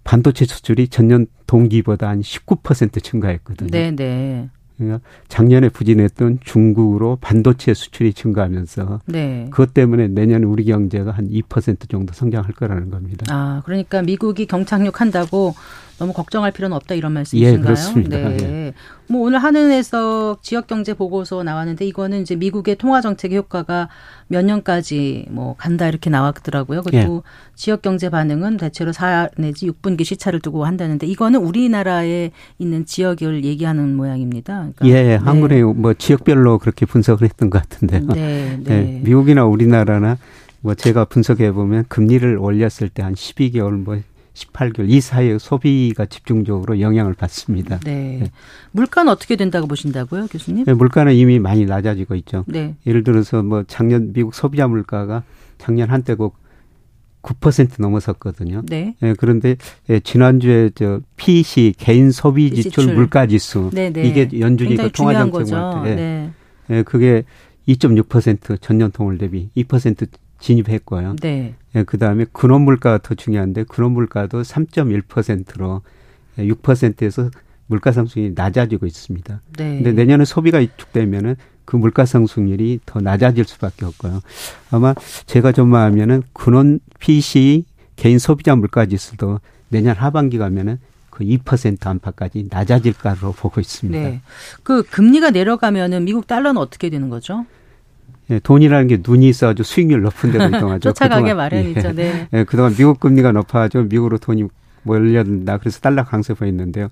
반도체 수출이 전년 동기보다 한 19% 증가했거든요. 네, 네. 그러니까 작년에 부진했던 중국으로 반도체 수출이 증가하면서 네. 그것 때문에 내년 우리 경제가 한 2% 정도 성장할 거라는 겁니다. 아, 그러니까 미국이 경착륙 한다고 너무 걱정할 필요는 없다 이런 말씀이신가요? 예, 그렇습니다. 네. 예. 뭐 오늘 한은에서 지역 경제 보고서 나왔는데 이거는 이제 미국의 통화 정책의 효과가 몇 년까지 뭐 간다 이렇게 나왔더라고요. 그리고 예. 지역 경제 반응은 대체로 4 내지 6분기 시차를 두고 한다는데 이거는 우리나라에 있는 지역을 얘기하는 모양입니다. 그러니까 예, 네. 한국에 뭐 지역별로 그렇게 분석을 했던 것 같은데요. 네, 네. 네. 미국이나 우리나라나 뭐 제가 분석해 보면 금리를 올렸을 때 한 12개월 뭐 18개월 이 사이에 소비가 집중적으로 영향을 받습니다. 네. 네. 물가는 어떻게 된다고 보신다고요, 교수님? 네, 물가는 이미 많이 낮아지고 있죠. 네. 예를 들어서 뭐 작년 미국 소비자 물가가 작년 한때 그 9% 넘어섰거든요. 네. 예, 그런데 예, 지난주에 저 PC 개인 소비 지출 물가 지수 네, 네. 이게 연준이가 통화 정책을 때 네. 예, 그게 2.6% 전년 동월 대비 2% 진입했고요. 네. 예, 그다음에 근원 물가가 더 중요한데 근원 물가도 3.1%로 6%에서 물가 상승이 낮아지고 있습니다. 네. 근데 내년에 소비가 위축되면은 그 물가 상승률이 더 낮아질 수밖에 없고요. 아마 제가 전망하면은 근원 PC 개인 소비자 물가 지수도 내년 하반기 가면은 그2% 안팎까지 낮아질 까로 보고 있습니다. 네. 그 금리가 내려가면은 미국 달러는 어떻게 되는 거죠? 예, 돈이라는 게 눈이 있어가지고 수익률 높은 데로 이동하죠. 쫓아가게 마련이죠. 예, 네. 예, 그동안 미국 금리가 높아가지고 미국으로 돈이 몰려든다. 그래서 달러 강세 보였는데요.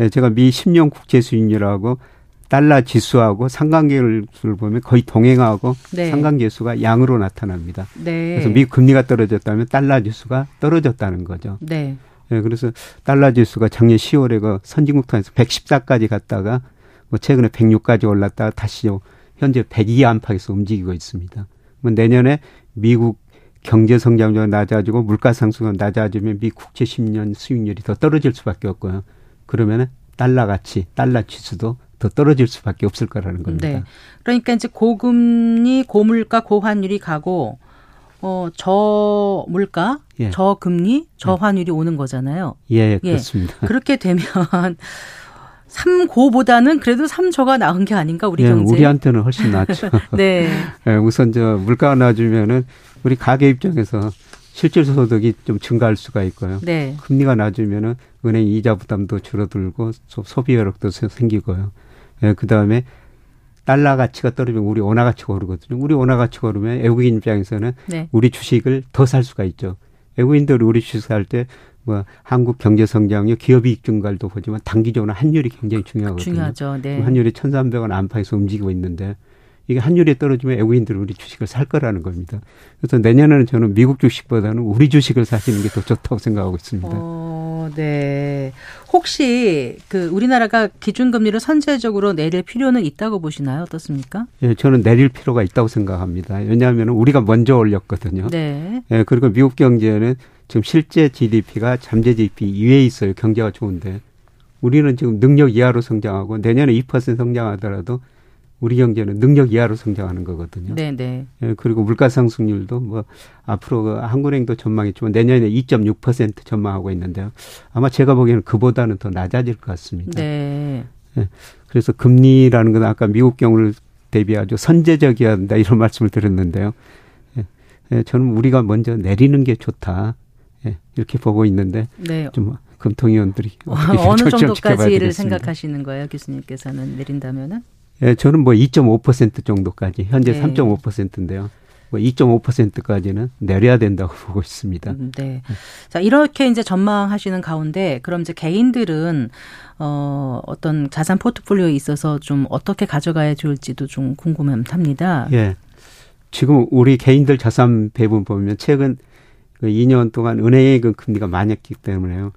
예, 제가 미 10년 국채 수익률하고 달러 지수하고 상관계를 보면 거의 동행하고 네. 상관계수가 양으로 나타납니다. 네. 그래서 미국 금리가 떨어졌다면 달러 지수가 떨어졌다는 거죠. 네. 예, 그래서 달러 지수가 작년 10월에 그 선진국 통해서 114까지 갔다가 뭐 최근에 106까지 올랐다가 다시 현재 102 안팎에서 움직이고 있습니다. 뭐 내년에 미국 경제 성장률이 낮아지고 물가 상승이 낮아지면 미 국채 10년 수익률이 더 떨어질 수밖에 없고요. 그러면은 달러 가치, 달러 지수도 더 떨어질 수밖에 없을 거라는 겁니다. 네. 그러니까 이제 고금리, 고물가, 고환율이 가고 어, 저 물가, 예. 저 금리, 저 환율이 예. 오는 거잖아요. 예, 그렇습니다. 예. 그렇게 되면 3고보다는 그래도 3저가 나은 게 아닌가 우리 예, 경제. 우리한테는 훨씬 낫죠. 네. 예, 우선 저 물가가 낮으면은 우리 가계 입장에서 실질 소득이 좀 증가할 수가 있고요. 네. 금리가 낮으면은 은행 이자 부담도 줄어들고 소비 여력도 생기고요. 예, 그 다음에 달러 가치가 떨어지면 우리 원화 가치가 오르거든요. 우리 원화 가치가 오르면 외국인 입장에서는 네. 우리 주식을 더 살 수가 있죠. 외국인들 우리 주식 살 때 뭐 한국 경제 성장률, 기업 이익 증가도 보지만 단기적으로 환율이 굉장히 중요하거든요. 중요하죠. 네. 환율이 1,300원 안팎에서 움직이고 있는데 이게 환율이 떨어지면 외국인들은 우리 주식을 살 거라는 겁니다. 그래서 내년에는 저는 미국 주식보다는 우리 주식을 사시는 게 더 좋다고 생각하고 있습니다. 어, 네. 혹시 그 우리나라가 기준금리를 선제적으로 내릴 필요는 있다고 보시나요? 어떻습니까? 예, 저는 내릴 필요가 있다고 생각합니다. 왜냐하면 우리가 먼저 올렸거든요. 네. 예, 그리고 미국 경제는 지금 실제 GDP가 잠재 GDP 이외에 있어요. 경제가 좋은데. 우리는 지금 능력 이하로 성장하고 내년에 2% 성장하더라도 우리 경제는 능력 이하로 성장하는 거거든요. 네, 네. 예, 그리고 물가 상승률도 뭐 앞으로 그 한국은행도 전망했지만 내년에 2.6% 전망하고 있는데요. 아마 제가 보기에는 그보다는 더 낮아질 것 같습니다. 네. 예, 그래서 금리라는 건 아까 미국 경우를 대비 아주 선제적이어야 한다 이런 말씀을 드렸는데요. 예, 예, 저는 우리가 먼저 내리는 게 좋다. 예, 이렇게 보고 있는데 네. 좀 금통위원들이 어느 정도까지를 생각하시는 거예요, 교수님께서는 내린다면은? 예, 저는 뭐 2.5% 정도까지 현재 네. 3.5%인데요. 뭐 2.5%까지는 내려야 된다고 보고 있습니다. 음, 네. 자, 이렇게 이제 전망하시는 가운데 그럼 이제 개인들은 어 어떤 자산 포트폴리오에 있어서 좀 어떻게 가져가야 좋을지도 좀 궁금합니다. 예. 지금 우리 개인들 자산 배분 보면 최근 그 2년 동안 은행의 그 금리가 많이 했기 때문에요.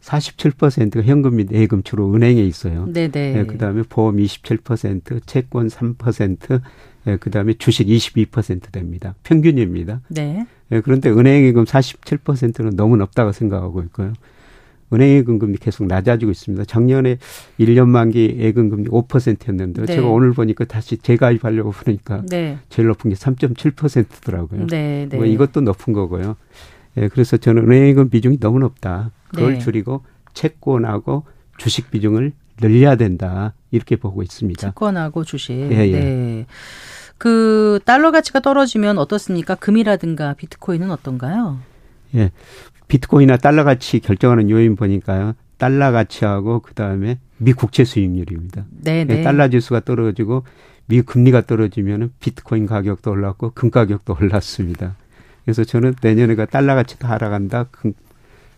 47%가 현금 및 예금 주로 은행에 있어요. 네네. 예, 그다음에 보험 27%, 채권 3%, 예, 그다음에 주식 22% 됩니다. 평균입니다. 네. 예, 그런데 은행 예금 47%는 너무 높다고 생각하고 있고요. 은행 예금 금리 계속 낮아지고 있습니다. 작년에 1년 만기 예금 금리 5%였는데 네. 제가 오늘 보니까 다시 재가입하려고 보니까 네. 제일 높은 게 3.7%더라고요. 네, 네. 뭐 이것도 높은 거고요. 예, 그래서 저는 은행 예금 비중이 너무 높다. 그걸 네. 줄이고 채권하고 주식 비중을 늘려야 된다. 이렇게 보고 있습니다. 채권하고 주식. 예, 예. 네. 그 달러 가치가 떨어지면 어떻습니까? 금이라든가 비트코인은 어떤가요? 예. 비트코인이나 달러 가치 결정하는 요인 보니까요. 달러 가치하고 그다음에 미 국채 수익률입니다. 네, 네. 달러 지수가 떨어지고 미 금리가 떨어지면은 비트코인 가격도 올랐고 금 가격도 올랐습니다. 그래서 저는 내년에가 달러 가치도 하락한다. 금,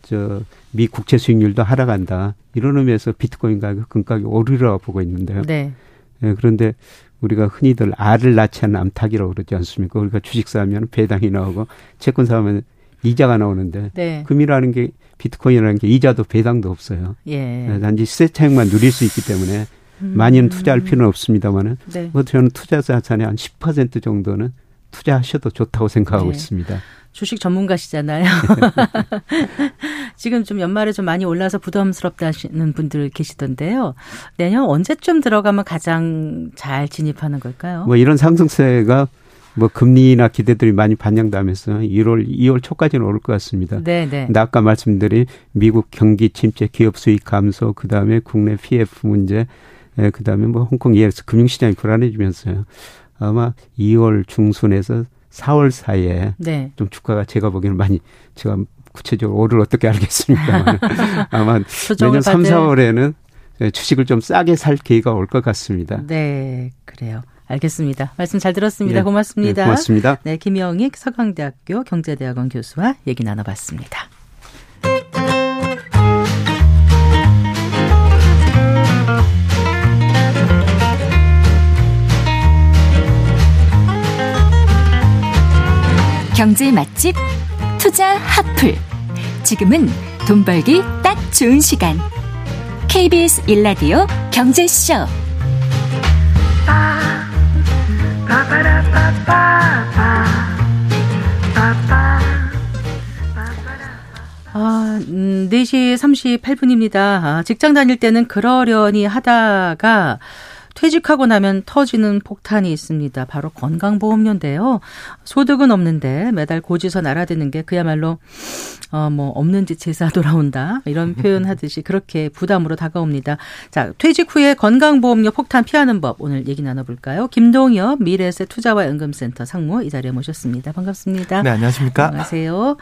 저, 미 국채 수익률도 하락한다. 이런 의미에서 비트코인 가격, 금 가격 오르리라고 보고 있는데요. 네. 네. 그런데 우리가 흔히들 알을 낳지 않는 암탉이라고 그러지 않습니까? 우리가 주식 사면 배당이 나오고 채권 사면 이자가 나오는데 네. 금이라는 게 비트코인이라는 게 이자도 배당도 없어요. 예. 네, 단지 시세 차익만 누릴 수 있기 때문에 음. 많이는 투자할 필요는 없습니다만은 네. 뭐 저는 투자 자산의 한 10% 정도는 투자하셔도 좋다고 생각하고 네. 있습니다. 주식 전문가시잖아요. 지금 좀 연말에 좀 많이 올라서 부담스럽다 하시는 분들 계시던데요. 내년 언제쯤 들어가면 가장 잘 진입하는 걸까요? 뭐 이런 상승세가 뭐 금리나 기대들이 많이 반영되면서 1월, 2월 초까지는 오를 것 같습니다. 네, 네. 근데 아까 말씀드린 미국 경기 침체, 기업 수익 감소, 그 다음에 국내 PF 문제, 그 다음에 뭐 홍콩 예에서 금융시장이 불안해지면서요. 아마 2월 중순에서 4월 사이에 네. 좀 주가가 제가 보기에는 많이 제가 구체적으로 오를 어떻게 알겠습니까? 아마 내년 3, 4월에는 주식을 좀 싸게 살 기회가 올 것 같습니다. 네, 그래요. 알겠습니다. 말씀 잘 들었습니다. 네, 고맙습니다. 네, 고맙습니다. 네, 김영익 서강대학교 경제대학원 교수와 얘기 나눠봤습니다. 경제 맛집 투자 핫플. 지금은 돈 벌기 딱 좋은 시간. KBS 일라디오 경제쇼. 아, 음, 4시 38분입니다. 아, 직장 다닐 때는 그러려니 하다가 퇴직하고 나면 터지는 폭탄이 있습니다. 바로 건강보험료인데요. 소득은 없는데 매달 고지서 날아드는 게 그야말로 어뭐 없는 집 제사 돌아온다 이런 표현 하듯이 그렇게 부담으로 다가옵니다. 자 퇴직 후에 건강보험료 폭탄 피하는 법 오늘 얘기 나눠볼까요? 김동엽 미래세 투자와 연금센터 상무 이 자리에 모셨습니다. 반갑습니다. 네 안녕하십니까? 안녕하세요.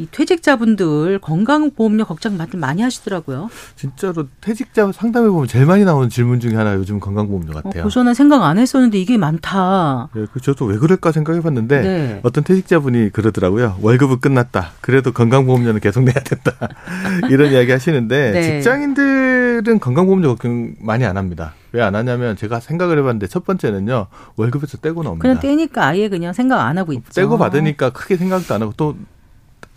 이 퇴직자분들 건강보험료 걱정 많이 하시더라고요. 진짜로 퇴직자 상담해 보면 제일 많이 나오는 질문 중에 하나 요즘 건강보험료 같아요. 어, 고전은 생각 안 했었는데 이게 많다. 네, 그 저도 왜 그럴까 생각해 봤는데 네. 어떤 퇴직자분이 그러더라고요. 월급은 끝났다. 그래도 건강보험료는 계속 내야 된다. 이런 이야기 하시는데 네. 직장인들은 건강보험료 걱정 많이 안 합니다. 왜안 하냐면 제가 생각을 해봤는데 첫 번째는요 월급에서 떼고 나옵니다. 그냥 떼니까 아예 그냥 생각 안 하고 있죠. 떼고 받으니까 크게 생각도 안 하고 또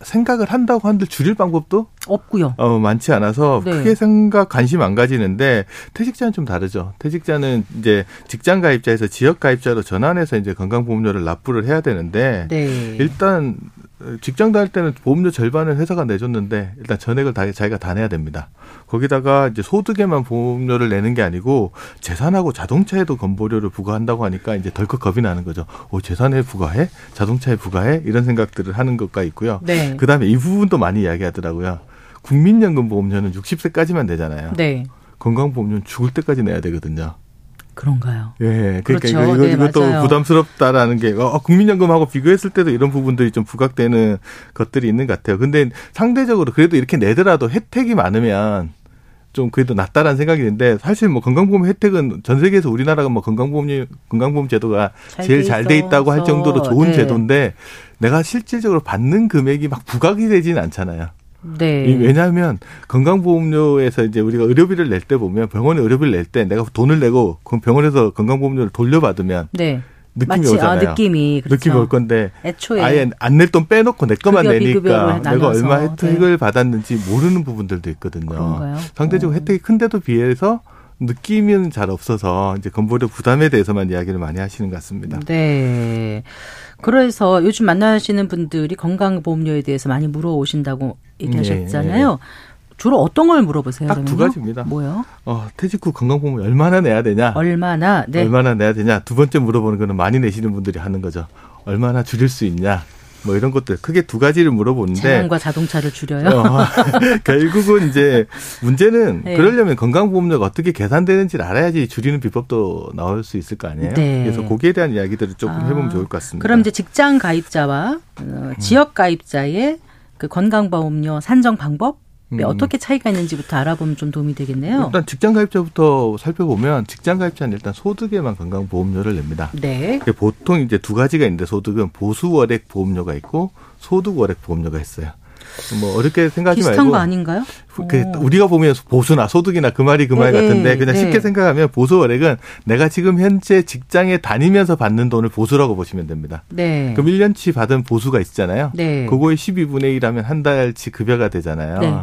생각을 한다고 한들 줄일 방법도 없고요. 어, 많지 않아서 네. 크게 생각 관심 안 가지는데 퇴직자는 좀 다르죠. 퇴직자는 이제 직장 가입자에서 지역 가입자로 전환해서 이제 건강보험료를 납부를 해야 되는데 네. 일단 직장 다닐 때는 보험료 절반을 회사가 내줬는데 일단 전액을 다 자기가 다 내야 됩니다. 거기다가 이제 소득에만 보험료를 내는 게 아니고 재산하고 자동차에도 건보료를 부과한다고 하니까 이제 덜컥 겁이 나는 거죠. 오, 재산에 부과해? 자동차에 부과해? 이런 생각들을 하는 것과 있고요. 네. 그다음에 이 부분도 많이 이야기하더라고요. 국민연금 보험료는 60세까지만 내잖아요. 네. 건강보험료는 죽을 때까지 내야 되거든요. 그런가요? 예, 그러니까 그렇죠. 이거, 이거, 네, 이것도 맞아요. 부담스럽다라는 게, 어, 국민연금하고 비교했을 때도 이런 부분들이 좀 부각되는 것들이 있는 것 같아요. 근데 상대적으로 그래도 이렇게 내더라도 혜택이 많으면 좀 그래도 낫다라는 생각이 드는데 사실 뭐 건강보험 혜택은 전 세계에서 우리나라가 뭐 건강보험 건강보험 제도가 제일 잘 돼 있다고 할 정도로 좋은 네. 제도인데 내가 실질적으로 받는 금액이 막 부각이 되지는 않잖아요. 네. 왜냐하면 건강보험료에서 이제 우리가 의료비를 낼 때 보면 병원에 의료비를 낼 때 내가 돈을 내고 그 병원에서 건강보험료를 돌려받으면 네. 느낌이 아, 오잖아요. 아, 느낌이 그렇죠. 느낌이 올 건데 애초에 아예 안 낼 돈 빼놓고 내 것만 내니까 내가 얼마 혜택을 네. 받았는지 모르는 부분들도 있거든요. 그런가요? 상대적으로 오. 혜택이 큰데도 비해서 느낌은 잘 없어서 이제 건보료 부담에 대해서만 이야기를 많이 하시는 것 같습니다. 네. 그래서 요즘 만나시는 분들이 건강보험료에 대해서 많이 물어오신다고 얘기하셨잖아요. 네. 주로 어떤 걸 물어보세요? 딱 두 가지입니다. 뭐요? 어, 퇴직 후 건강보험 얼마나 내야 되냐? 얼마나? 네. 얼마나 내야 되냐? 두 번째 물어보는 거는 많이 내시는 분들이 하는 거죠. 얼마나 줄일 수 있냐? 뭐 이런 것들 크게 두 가지를 물어보는데 차량과 자동차를 줄여요. 어, 결국은 이제 문제는 네. 그러려면 건강보험료가 어떻게 계산되는지를 알아야지 줄이는 비법도 나올 수 있을 거 아니에요. 네. 그래서 거기에 대한 이야기들을 조금 아, 해보면 좋을 것 같습니다. 그럼 이제 직장 가입자와 어, 지역 가입자의 그 건강보험료 산정 방법 음. 어떻게 차이가 있는지부터 알아보면 좀 도움이 되겠네요. 일단 직장 가입자부터 살펴보면 직장 가입자는 일단 소득에만 건강보험료를 냅니다. 네. 보통 이제 두 가지가 있는데 소득은 보수 월액 보험료가 있고 소득 월액 보험료가 있어요. 뭐 어렵게 생각하지 비슷한 말고 거 아닌가요? 그 우리가 보면 보수나 소득이나 그 말이 그말 네, 같은데 그냥 네. 쉽게 생각하면 보수 월액은 내가 지금 현재 직장에 다니면서 받는 돈을 보수라고 보시면 됩니다. 네. 그럼 1년치 받은 보수가 있잖아요. 네. 그거의 12분의 1하면 한 달치 급여가 되잖아요. 네.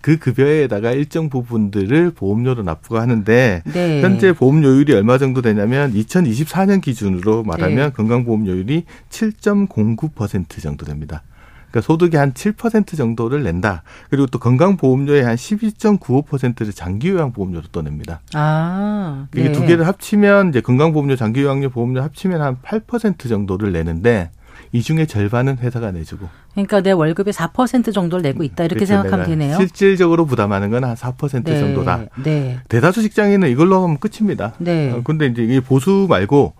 그 급여에다가 일정 부분들을 보험료로 납부가 하는데 네. 현재 보험료율이 얼마 정도 되냐면 2024년 기준으로 말하면 네. 건강보험료율이 7.09% 정도 됩니다. 그러니까 소득의 한 7% 정도를 낸다. 그리고 또 건강보험료의 한 12.95%를 장기요양보험료로 떠냅니다. 아, 네. 이게 두 개를 합치면 이제 건강보험료, 장기요양료 보험료 합치면 한 8% 정도를 내는데 이 중에 절반은 회사가 내주고. 그러니까 내 월급의 4% 정도를 내고 있다 이렇게 그렇죠. 생각하면 되네요. 실질적으로 부담하는 건 한 4% 네. 정도다. 네. 대다수 직장인은 이걸로 하면 끝입니다. 네. 어, 근데 이제 이 보수 말고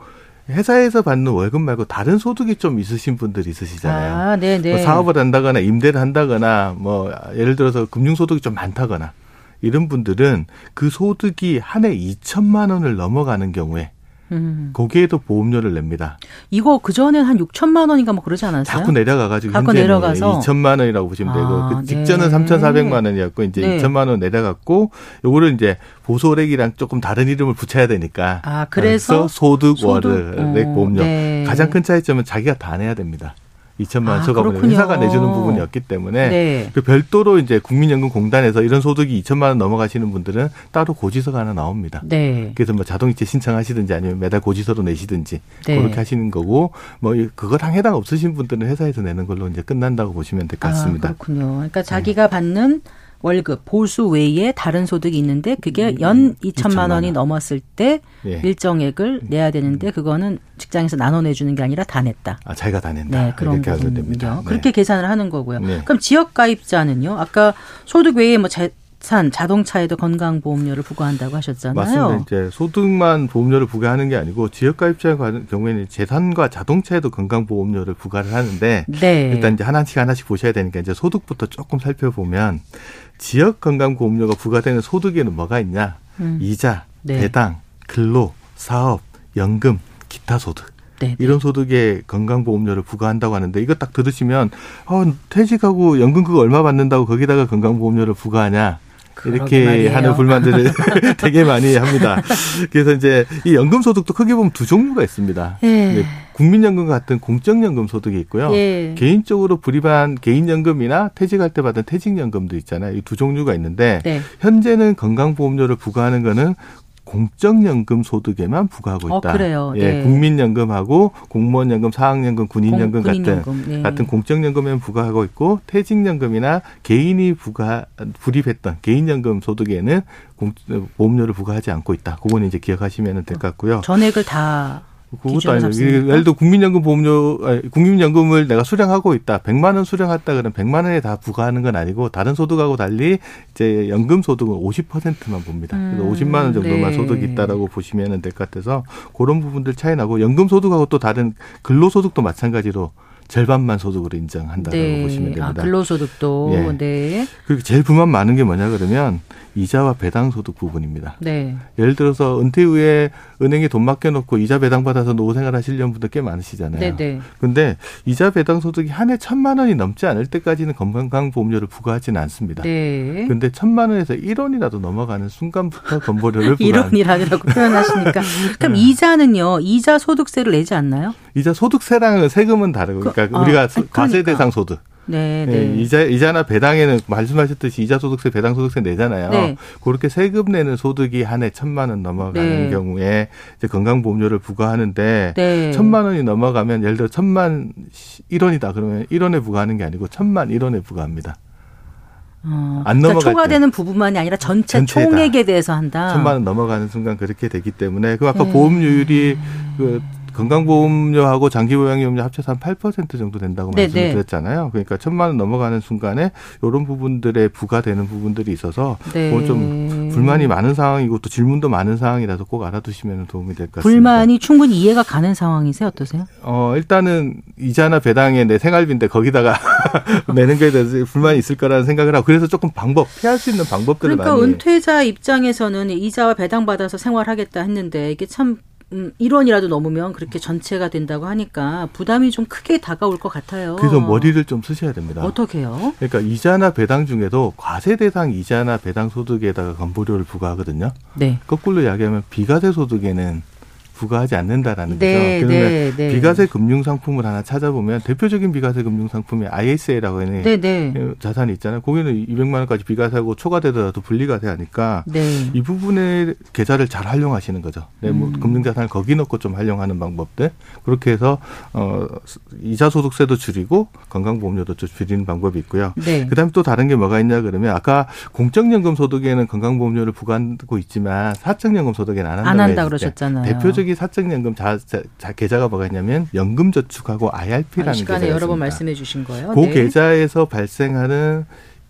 회사에서 받는 월급 말고 다른 소득이 좀 있으신 분들이 있으시잖아요. 아, 네, 네. 뭐 사업을 한다거나 임대를 한다거나 뭐 예를 들어서 금융 소득이 좀 많다거나 이런 분들은 그 소득이 한 해 2천만 원을 넘어가는 경우에 음. 거기에도 보험료를 냅니다. 이거 그 전에 한 6천만 원인가 뭐 그러지 않았어요? 자꾸 내려가가지고 자꾸 내려가서 2천만 원이라고 보시면 되고 아, 그 직전은 네. 3,400만 원이었고 이제 네. 2천만 원 내려갔고 요거를 이제 보소액이랑 조금 다른 이름을 붙여야 되니까. 아 그래서 소득 월액 어, 보험료 네. 가장 큰 차이점은 자기가 다 내야 됩니다. 2천만 원 아, 초과분을 회사가 내주는 부분이었기 때문에 네. 그 별도로 이제 국민연금공단에서 이런 소득이 2천만 원 넘어가시는 분들은 따로 고지서가 하나 나옵니다. 네. 그래서 뭐 자동이체 신청하시든지 아니면 매달 고지서로 내시든지 네. 그렇게 하시는 거고 뭐 그거랑 해당 없으신 분들은 회사에서 내는 걸로 이제 끝난다고 보시면 될 것 같습니다. 아, 그렇군요. 그러니까 자기가 받는 월급 보수 외에 다른 소득이 있는데 그게 음, 연 2천만 원이 넘었을 때 예. 일정액을 내야 되는데 그거는 직장에서 나눠 내주는 게 아니라 다 냈다. 아 자기가 다 낸다. 네, 그런 부분입니다. 네. 그렇게 계산을 하는 거고요. 네. 그럼 지역 가입자는요? 아까 소득 외에 뭐 재, 산 자동차에도 건강보험료를 부과한다고 하셨잖아요. 맞습니다. 이제 소득만 보험료를 부과하는 게 아니고 지역가입자의 경우에는 재산과 자동차에도 건강보험료를 부과를 하는데 네. 일단 이제 하나씩 하나씩 보셔야 되니까 이제 소득부터 조금 살펴보면 지역 건강보험료가 부과되는 소득에는 뭐가 있냐? 음. 이자, 네. 배당, 근로, 사업, 연금, 기타 소득. 네네. 네. 이런 소득에 건강보험료를 부과한다고 하는데 이거 딱 들으시면 어, 퇴직하고 연금 그거 얼마 받는다고 거기다가 건강보험료를 부과하냐? 이렇게 하는 불만들을 되게 많이 합니다. 그래서 이제 이 연금 소득도 크게 보면 두 종류가 있습니다. 예. 국민연금 같은 공적연금 소득이 있고요. 예. 개인적으로 불입한 개인연금이나 퇴직할 때 받은 퇴직연금도 있잖아요. 이 두 종류가 있는데 네. 현재는 건강보험료를 부과하는 거는 공적연금 소득에만 부과하고 있다. 어, 그래요. 예, 네. 국민연금하고 공무원연금, 사학연금, 군인연금 공, 같은 네. 같은 공적연금에만 부과하고 있고 퇴직연금이나 개인이 부과 불입했던 개인연금 소득에는 공, 보험료를 부과하지 않고 있다. 그거는 이제 기억하시면 될 것 같고요. 전액을 다 그것도 아니죠. 예를 들어 국민연금 보험료, 국민연금을 내가 수령하고 있다. 100만 원 수령했다 그러면 100만 원에 다 부과하는 건 아니고 다른 소득하고 달리 이제 연금 소득은 50%만 봅니다. 그래서 음, 50만 원 정도만 네. 소득이 있다라고 보시면 될 것 같아서 그런 부분들 차이 나고 연금 소득하고 또 다른 근로 소득도 마찬가지로 절반만 소득으로 인정한다고 네. 보시면 됩니다. 아, 근로소득도 예. 네. 그리고 제일 불만 많은 게 뭐냐 그러면 이자와 배당 소득 부분입니다. 네. 예를 들어서 은퇴 후에 은행에 돈 맡겨놓고 이자 배당 받아서 노후 생활 하시려는 분들 꽤 많으시잖아요. 네, 네. 근데 이자 배당 소득이 한 해 천만 원이 넘지 않을 때까지는 건강보험료를 부과하지는 않습니다. 네. 근데 천만 원에서 1원이라도 넘어가는 순간부터 건보료를 부과. 1원이라고 표현하시니까 그럼 네. 이자는요. 이자 소득세를 내지 않나요? 이자 소득세랑 세금은 다르고 그, 그러니까 그, 우리가 아, 과세 대상 소득. 네, 네. 네. 이자 이자나 배당에는 말씀하셨듯이 이자 소득세, 배당 소득세 내잖아요. 네. 그렇게 세금 내는 소득이 한 해 천만 원 넘어가는 네. 경우에 이제 건강보험료를 부과하는데 네. 천만 원이 넘어가면 예를 들어 천만 1원이다 그러면 1원에 부과하는 게 아니고 천만 1원에 부과합니다. 어, 안 그러니까 넘어갈 초과되는 때. 부분만이 아니라 전체 총액에 대해서 한다. 천만 원 넘어가는 순간 그렇게 되기 때문에 그 아까 네. 보험료율이 그 건강보험료하고 장기보장료음료 합쳐서 한 8% 정도 된다고 네네. 말씀을 드렸잖아요. 그러니까 천만 원 넘어가는 순간에 이런 부분들에 부과되는 부분들이 있어서 네. 그건 좀 불만이 많은 상황이고 또 질문도 많은 상황이라서 꼭 알아두시면 도움이 될 것 같습니다. 불만이 충분히 이해가 가는 상황이세요? 어떠세요? 어, 일단은 이자나 배당에 내 생활비인데 거기다가 내는 거에 대해서 불만이 있을 거라는 생각을 하고 그래서 조금 방법, 피할 수 있는 방법들을 그러니까 많이. 은퇴자 입장에서는 이자와 배당 받아서 생활하겠다 했는데 이게 참 음, 1원이라도 넘으면 그렇게 전체가 된다고 하니까 부담이 좀 크게 다가올 것 같아요. 그래서 머리를 좀 쓰셔야 됩니다. 어떻게요? 그러니까 이자나 배당 중에도 과세 대상 이자나 배당 소득에다가 건보료를 부과하거든요. 네. 거꾸로 이야기하면 비과세 소득에는 부과하지 않는다라는 네, 거죠. 그러면 네, 네. 비과세 금융 상품을 하나 찾아보면 대표적인 비과세 금융 상품이 ISA라고 하는 네, 네. 자산이 있잖아요. 거기는 200만 원까지 비과세하고 초과되더라도 분리과세 하니까 네. 이 부분의 계좌를 잘 활용하시는 거죠. 네, 뭐 음. 금융 자산을 거기 넣고 좀 활용하는 방법들 그렇게 해서 어 이자 소득세도 줄이고 건강보험료도 좀 줄이는 방법이 있고요. 네. 그다음에 또 다른 게 뭐가 있냐 그러면 아까 공적연금 소득에는 건강보험료를 부과하고 있지만 사적연금 소득에는 안 한다고 안 한다 그러셨잖아요. 대표적인 저기 사적연금 자, 자, 자, 계좌가 뭐가 있냐면 연금저축하고 IRP라는 시간에 계좌가 여러 번 말씀해 주신 거예요. 그 네. 계좌에서 발생하는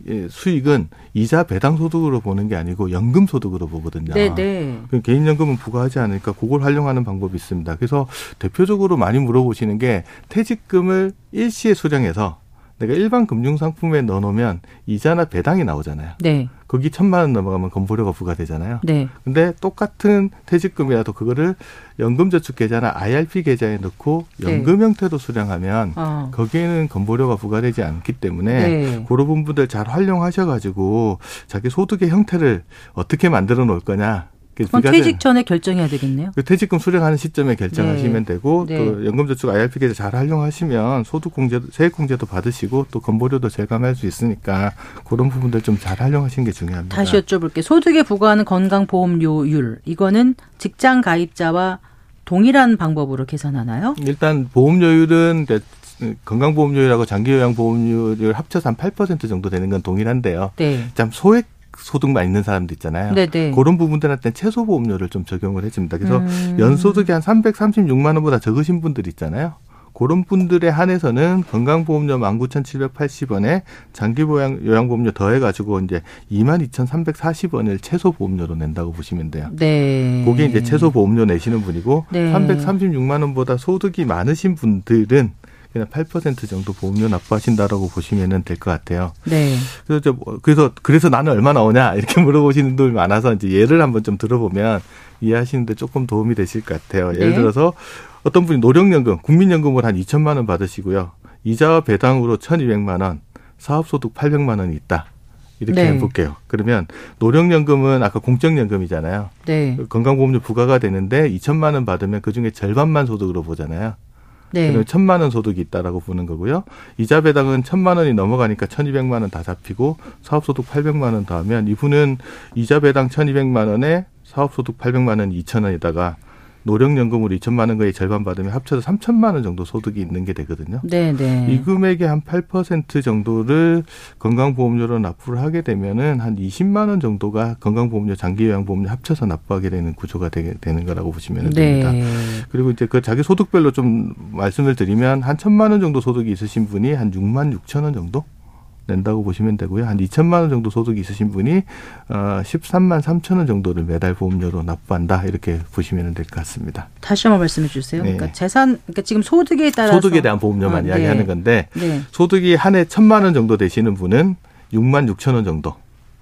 예, 수익은 이자 배당 소득으로 보는 게 아니고 연금 소득으로 보거든요. 네, 네. 개인 연금은 부과하지 않으니까 그걸 활용하는 방법이 있습니다. 그래서 대표적으로 많이 물어보시는 게 퇴직금을 일시에 수령해서 내가 일반 금융 상품에 넣어놓으면 이자나 배당이 나오잖아요. 네. 거기 천만 원 넘어가면 건보료가 부과되잖아요. 네. 근데 똑같은 퇴직금이라도 그거를 연금저축 계좌나 IRP 계좌에 넣고 네. 연금 네. 형태로 수령하면 어. 거기에는 건보료가 부과되지 않기 때문에 네. 그런 부분들 잘 활용하셔가지고 자기 소득의 형태를 어떻게 만들어 놓을 거냐 그건 퇴직 전에 결정해야 되겠네요. 그 퇴직금 수령하는 시점에 결정하시면 네. 되고 네. 또 연금저축 IRP 계좌 잘 활용하시면 소득공제, 세액공제도 받으시고 또 건보료도 절감할 수 있으니까 그런 부분들 좀 잘 활용하시는 게 중요합니다. 다시 여쭤볼게요. 소득에 부과하는 건강보험료율 이거는 직장 가입자와 동일한 방법으로 계산하나요? 일단 보험료율은 건강보험료율하고 장기요양보험료율 합쳐서 한 8% 정도 되는 건 동일한데요. 네. 참 소액 소득만 있는 사람도 있잖아요. 네네. 네. 그런 부분들한테 최소 보험료를 좀 적용을 해줍니다. 그래서 음. 연소득이 한 336만 원보다 적으신 분들 있잖아요. 그런 분들에 한해서는 건강보험료 19,780원에 장기보양 요양보험료 더해가지고 이제 22,340원을 최소 보험료로 낸다고 보시면 돼요. 네. 그게 이제 최소 보험료 내시는 분이고 네. 336만 원보다 소득이 많으신 분들은 그냥 8% 정도 보험료 납부하신다라고 보시면 될것 같아요. 네. 그래서 뭐, 그래서 그래서 나는 얼마 나오냐 이렇게 물어보시는 분들 많아서 이제 예를 한번 좀 들어보면 이해하시는데 조금 도움이 되실 것 같아요. 예를 네. 들어서 어떤 분이 노령연금, 국민연금을 한 2천만 원 받으시고요. 이자와 배당으로 1,200만 원, 사업소득 800만 원이 있다. 이렇게 네. 해볼게요. 그러면 노령연금은 아까 공적연금이잖아요. 네. 건강보험료 부과가 되는데 2천만 원 받으면 그 중에 절반만 소득으로 보잖아요. 네. 천만 원 소득이 있다라고 보는 거고요. 이자 배당은 천만 원이 넘어가니까 천이백만 원 다 잡히고 사업 소득 팔백만 원 더하면 이분은 이자 배당 천이백만 원에 사업 소득 800만 원 2천 원에다가 노령연금으로 2천만 원 거의 절반 받으면 합쳐서 3천만 원 정도 소득이 있는 게 되거든요. 네, 네. 이 금액의 한 8% 정도를 건강보험료로 납부를 하게 되면은 한 20만 원 정도가 건강보험료, 장기요양보험료 합쳐서 납부하게 되는 구조가 되게 되는 거라고 보시면 네. 됩니다. 그리고 이제 그 자기 소득별로 좀 말씀을 드리면 한 천만 원 정도 소득이 있으신 분이 한 6만 6천 원 정도 낸다고 보시면 되고요. 한 2천만 원 정도 소득이 있으신 분이 어 13만 3천 원 정도를 매달 보험료로 납부한다 이렇게 보시면 될 것 같습니다. 다시 한번 말씀해 주세요. 네. 그러니까 재산 그러니까 지금 소득에 따라서 소득에 대한 보험료만 아, 이야기하는 네. 건데 네. 소득이 한 해 천만 원 정도 되시는 분은 6만 6천 원 정도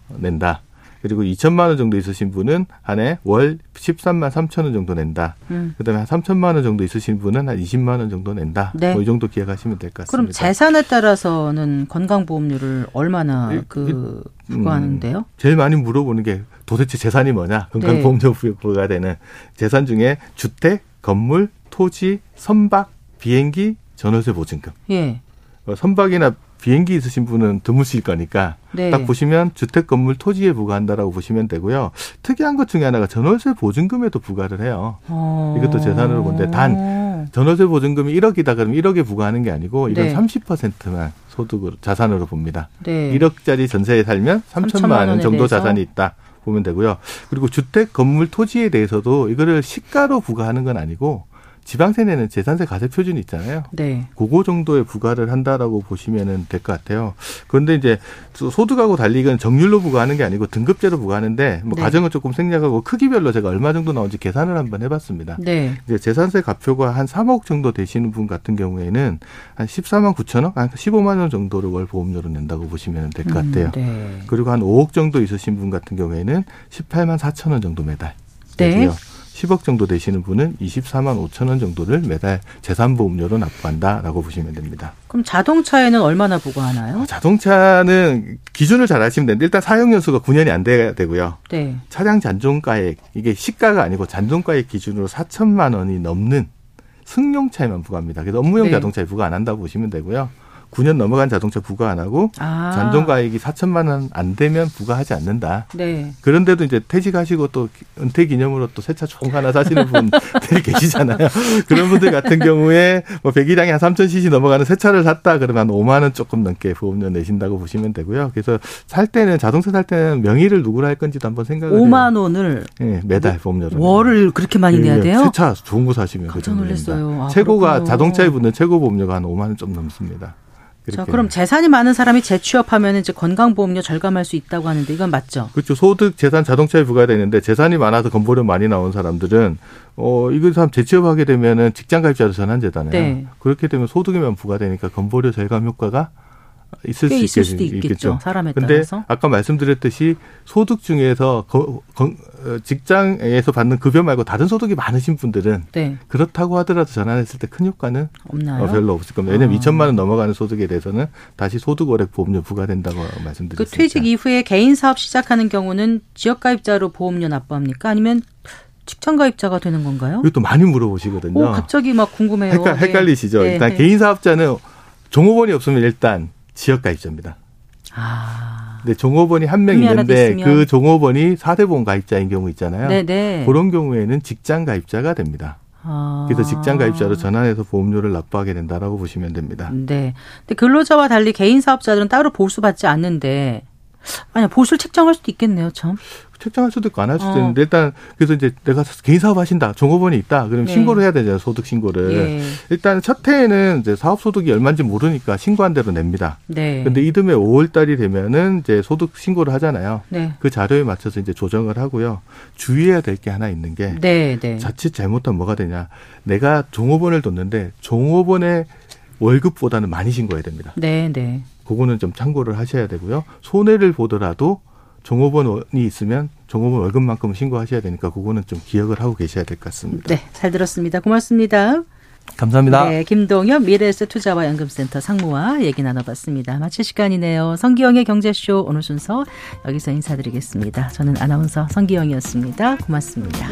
낸다. 그리고 2천만 원 정도 있으신 분은 한해 월 13만 3천 원 정도 낸다. 음. 그다음에 한 3천만 원 정도 있으신 분은 한 20만 원 정도 낸다. 네. 뭐 이 정도 기억하시면 될 것 같습니다. 그럼 재산에 따라서는 건강보험료를 얼마나 이, 그 부과하는데요? 음, 제일 많이 물어보는 게 도대체 재산이 뭐냐? 건강보험료 네. 부과가 되는 재산 중에 주택, 건물, 토지, 선박, 비행기, 전월세 보증금. 예. 어, 선박이나 비행기 있으신 분은 드무실 거니까 네. 딱 보시면 주택 건물 토지에 부과한다라고 보시면 되고요. 특이한 것 중에 하나가 전월세 보증금에도 부과를 해요. 어. 이것도 재산으로 본데 단 전월세 보증금이 1억이다 그러면 1억에 부과하는 게 아니고 이건 네. 30%만 소득으로 자산으로 봅니다. 네. 1억짜리 전세에 살면 3천만 원 정도 대해서? 자산이 있다. 보면 되고요. 그리고 주택, 건물, 토지에 대해서도 이거를 시가로 부과하는 건 아니고 지방세 내는 재산세 가세 표준이 있잖아요. 네. 그거 정도의 부과를 한다라고 보시면 될 것 같아요. 그런데 이제 소득하고 달리 이건 정률로 부과하는 게 아니고 등급제로 부과하는데 뭐 네. 가정은 조금 생략하고 크기별로 제가 얼마 정도 나온지 계산을 한번 해봤습니다. 네. 이제 재산세 가표가 한 3억 정도 되시는 분 같은 경우에는 한 14만 9천 원, 한 15만 원 정도를 월 보험료로 낸다고 보시면 될것 음, 같아요. 음, 네. 그리고 한 5억 정도 있으신 분 같은 경우에는 18만 4천 원 정도 매달. 네. 되고요. 10억 정도 되시는 분은 24만 5천 원 정도를 매달 재산보험료로 납부한다라고 보시면 됩니다. 그럼 자동차에는 얼마나 부과하나요? 어, 자동차는 기준을 잘 아시면 되는데 일단 사용 연수가 9년이 안 돼야 되고요. 네. 차량 잔존가액 이게 시가가 아니고 잔존가액 기준으로 4천만 원이 넘는 승용차에만 부과합니다. 그래서 업무용 네. 자동차에 부과 안 한다고 보시면 되고요. 9년 넘어간 자동차 부과 안 하고 아. 잔존가액이 4천만 원 안 되면 부과하지 않는다. 네. 그런데도 이제 퇴직하시고 또 은퇴 기념으로 또 새차 좋은 거 하나 사시는 분들이 계시잖아요. 그런 분들 같은 경우에 뭐 배기량이 한 3,000cc 넘어가는 새 차를 샀다 그러면 한 5만 원 조금 넘게 보험료 내신다고 보시면 되고요. 그래서 살 때는 자동차 살 때는 명의를 누구로 할 건지도 한번 생각을 5만 원을 네, 매달 보험료로 월을 그렇게 많이 내야 돼요? 새 차 좋은 거 사시면 깜짝 놀랐어요. 아, 최고가 그렇군요. 자동차에 붙는 최고 보험료가 한 5만 원 좀 넘습니다. 자, 그럼 재산이 많은 사람이 재취업하면 이제 건강보험료 절감할 수 있다고 하는데 이건 맞죠? 그렇죠. 소득, 재산, 자동차에 부과되는데 재산이 많아서 건보료 많이 나온 사람들은 어 이거 사람 재취업하게 되면은 직장 가입자로 전환제잖아요. 네. 그렇게 되면 소득에만 부과되니까 건보료 절감 효과가 있을 수 있을 수도 있겠죠. 사람에 근데 따라서. 아까 말씀드렸듯이 소득 중에서 거, 거, 어, 직장에서 받는 급여 말고 다른 소득이 많으신 분들은 네. 그렇다고 하더라도 전환했을 때 큰 효과는 없나요? 어, 별로 없을 겁니다. 왜냐하면 아. 2천만 원 넘어가는 소득에 대해서는 다시 소득월액 보험료 부과된다고 말씀드렸습니다. 그 퇴직 이후에 개인 사업 시작하는 경우는 지역 가입자로 보험료 납부합니까? 아니면 직장 가입자가 되는 건가요? 이것도 많이 물어보시거든요. 오, 갑자기 막 궁금해요. 헷갈, 헷갈리시죠? 네, 일단 네. 개인 사업자는 종업원이 없으면 일단 지역 가입자입니다. 아. 근데 종업원이 한 명 있는데 그 종업원이 사대 보험 가입자인 경우 있잖아요. 네네. 네. 그런 경우에는 직장 가입자가 됩니다. 아. 그래서 직장 가입자로 전환해서 보험료를 납부하게 된다라고 보시면 됩니다. 네. 근데 근로자와 달리 개인 사업자들은 따로 보수받지 않는데 아니 보수를 책정할 수도 있겠네요, 참. 책정할 수도 있고 안 할 수도 어. 있는데 일단 그래서 이제 내가 개인 사업 하신다 종업원이 있다 그러면 네. 신고를 해야 되잖아요 소득 신고를 예. 일단 첫 해에는 이제 사업 소득이 얼마인지 모르니까 신고한 대로 냅니다. 네. 근데 이듬해 5월 달이 되면은 이제 소득 신고를 하잖아요. 네. 그 자료에 맞춰서 이제 조정을 하고요. 주의해야 될 게 하나 있는 게 네, 네. 자칫 잘못하면 뭐가 되냐 내가 종업원을 뒀는데 종업원의 월급보다는 많이 신고해야 됩니다. 네, 네. 그거는 좀 참고를 하셔야 되고요. 손해를 보더라도 종업원이 있으면 종업원 월급만큼 신고하셔야 되니까 그거는 좀 기억을 하고 계셔야 될 것 같습니다. 네, 잘 들었습니다. 고맙습니다. 감사합니다. 네, 김동엽 미래에셋 투자와 연금센터 상무와 얘기 나눠봤습니다. 마칠 시간이네요. 성기영의 경제쇼 오늘 순서 여기서 인사드리겠습니다. 저는 아나운서 성기영이었습니다. 고맙습니다.